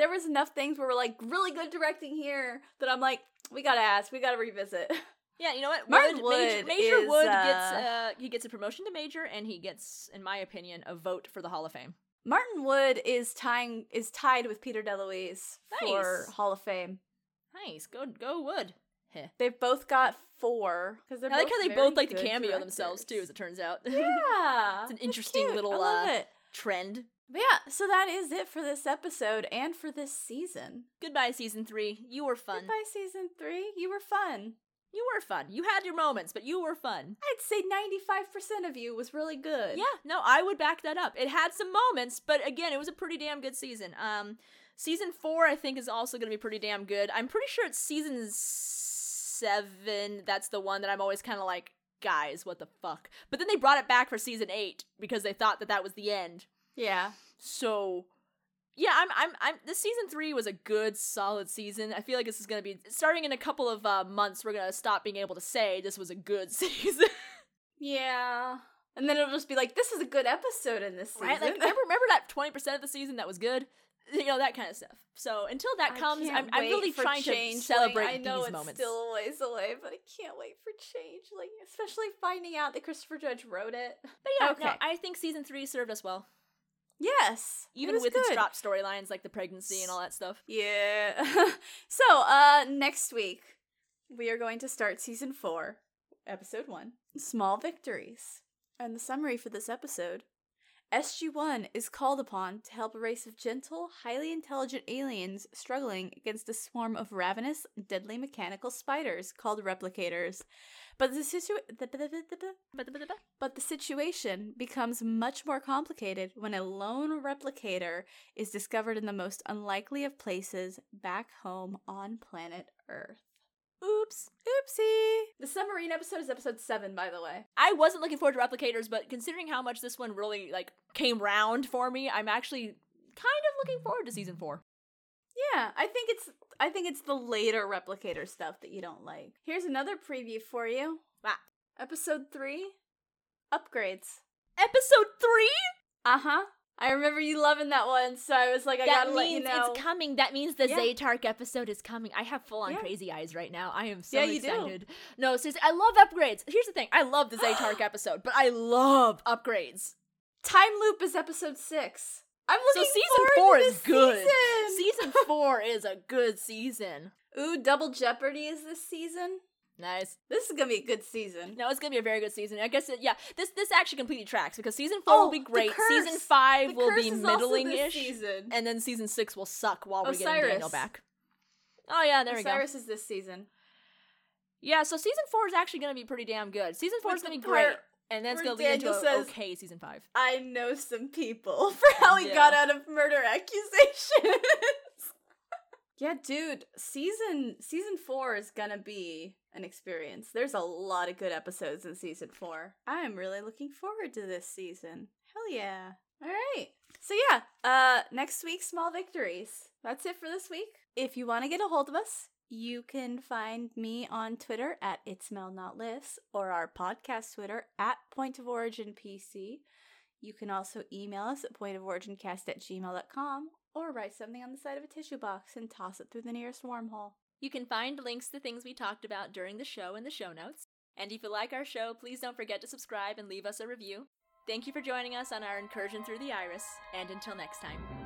There was enough things where we're like really good directing here that I'm like, we gotta ask, we gotta revisit. (laughs) yeah, you know what? Martin Wood, Major, Wood Major is, Wood uh, gets uh, he gets a promotion to major, and he gets, in my opinion, a vote for the Hall of Fame. Martin Wood is tying is tied with Peter DeLuise for Hall of Fame. Nice, go go Wood. Heh. They've both got four because I like how they both like to cameo themselves too, as it turns out. (laughs) Yeah, It's an interesting little, uh, it. trend. But yeah, so that is it for this episode and for this season. Goodbye, season three. You were fun. Goodbye, season three. You were fun. You were fun. You had your moments, but you were fun. I'd say ninety-five percent of you was really good. Yeah, no, I would back that up. It had some moments, but again, it was a pretty damn good season. Um, season four, I think, is also going to be pretty damn good. I'm pretty sure it's season seven. That's the one that I'm always kind of like, guys, what the fuck? But then they brought it back for season eight because they thought that that was the end. Yeah. So yeah, I'm I'm I'm this season 3 was a good solid season. I feel like this is going to be starting in a couple of uh, months we're going to stop being able to say this was a good (laughs) season. Yeah. And then it'll just be like, this is a good episode in this season. right? Like remember (laughs) remember that 20% of the season that was good? (laughs) You know, that kind of stuff. So until that comes, I'm, I'm really trying change. to Like, celebrate I know these it's moments. still a ways away, but I can't wait for change. Like, especially finding out that Christopher Judge wrote it. But yeah, no, I think season 3 served us well. Yes, Even with its good. drop storylines like the pregnancy and all that stuff. Yeah. (laughs) so, uh, next week we are going to start season four, episode one Small Victories. And the summary for this episode SG1 is called upon to help a race of gentle, highly intelligent aliens struggling against a swarm of ravenous, deadly mechanical spiders called replicators. But the, but the situation becomes much more complicated when a lone replicator is discovered in the most unlikely of places back home on planet Earth. Oops. Oopsie. The submarine episode is episode 7, by the way. I wasn't looking forward to replicators, but considering how much this one really like came round for me, I'm actually kind of looking forward to season 4. Yeah, I think it's I think it's the later replicator stuff that you don't like. Here's another preview for you. Ah. Episode 3 Upgrades. Episode 3? Uh-huh. I remember you loving that one, so I was like, I that gotta means let you know. it's coming. That means the Yeah. Za'tarc episode is coming. I have full on Yeah. crazy eyes right now. I am so Yeah, you do. excited. No, seriously, I love upgrades. Here's the thing: I love the Za'tarc (gasps) episode, but I love upgrades. Time Loop is episode six. I'm So looking season forward four is good. Season. Season four is a good season. Ooh, Double Jeopardy is this season. Nice. This is gonna be a good season. No, it's gonna be a very good season. I guess it, yeah. This this actually completely tracks because season four will Oh, be great. Season five The will be is middling-ish, season. and then season six will suck while we're getting Daniel back. Oh yeah, there we go. Osiris is this season. Yeah, so season four is actually gonna be pretty damn good. Season four is gonna be great, and then it's gonna lead into says- okay season five. I know some people (laughs) for how he Yeah. got out of murder accusations. (laughs) yeah, dude, season season 4 is going to be an experience. There's a lot of good episodes in season 4. I am really looking forward to this season. Hell yeah. All right. So yeah, uh next week small victories. That's it for this week. If you want to get a hold of us, you can find me on Twitter at It's Mel Not Lists or our podcast Twitter at Point of Origin PC. You can also email us at pointoforigincast at gmail.com or write something on the side of a tissue box and toss it through the nearest wormhole. You can find links to things we talked about during the show in the show notes. And if you like our show, please don't forget to subscribe and leave us a review. Thank you for joining us on our incursion through the iris, and until next time.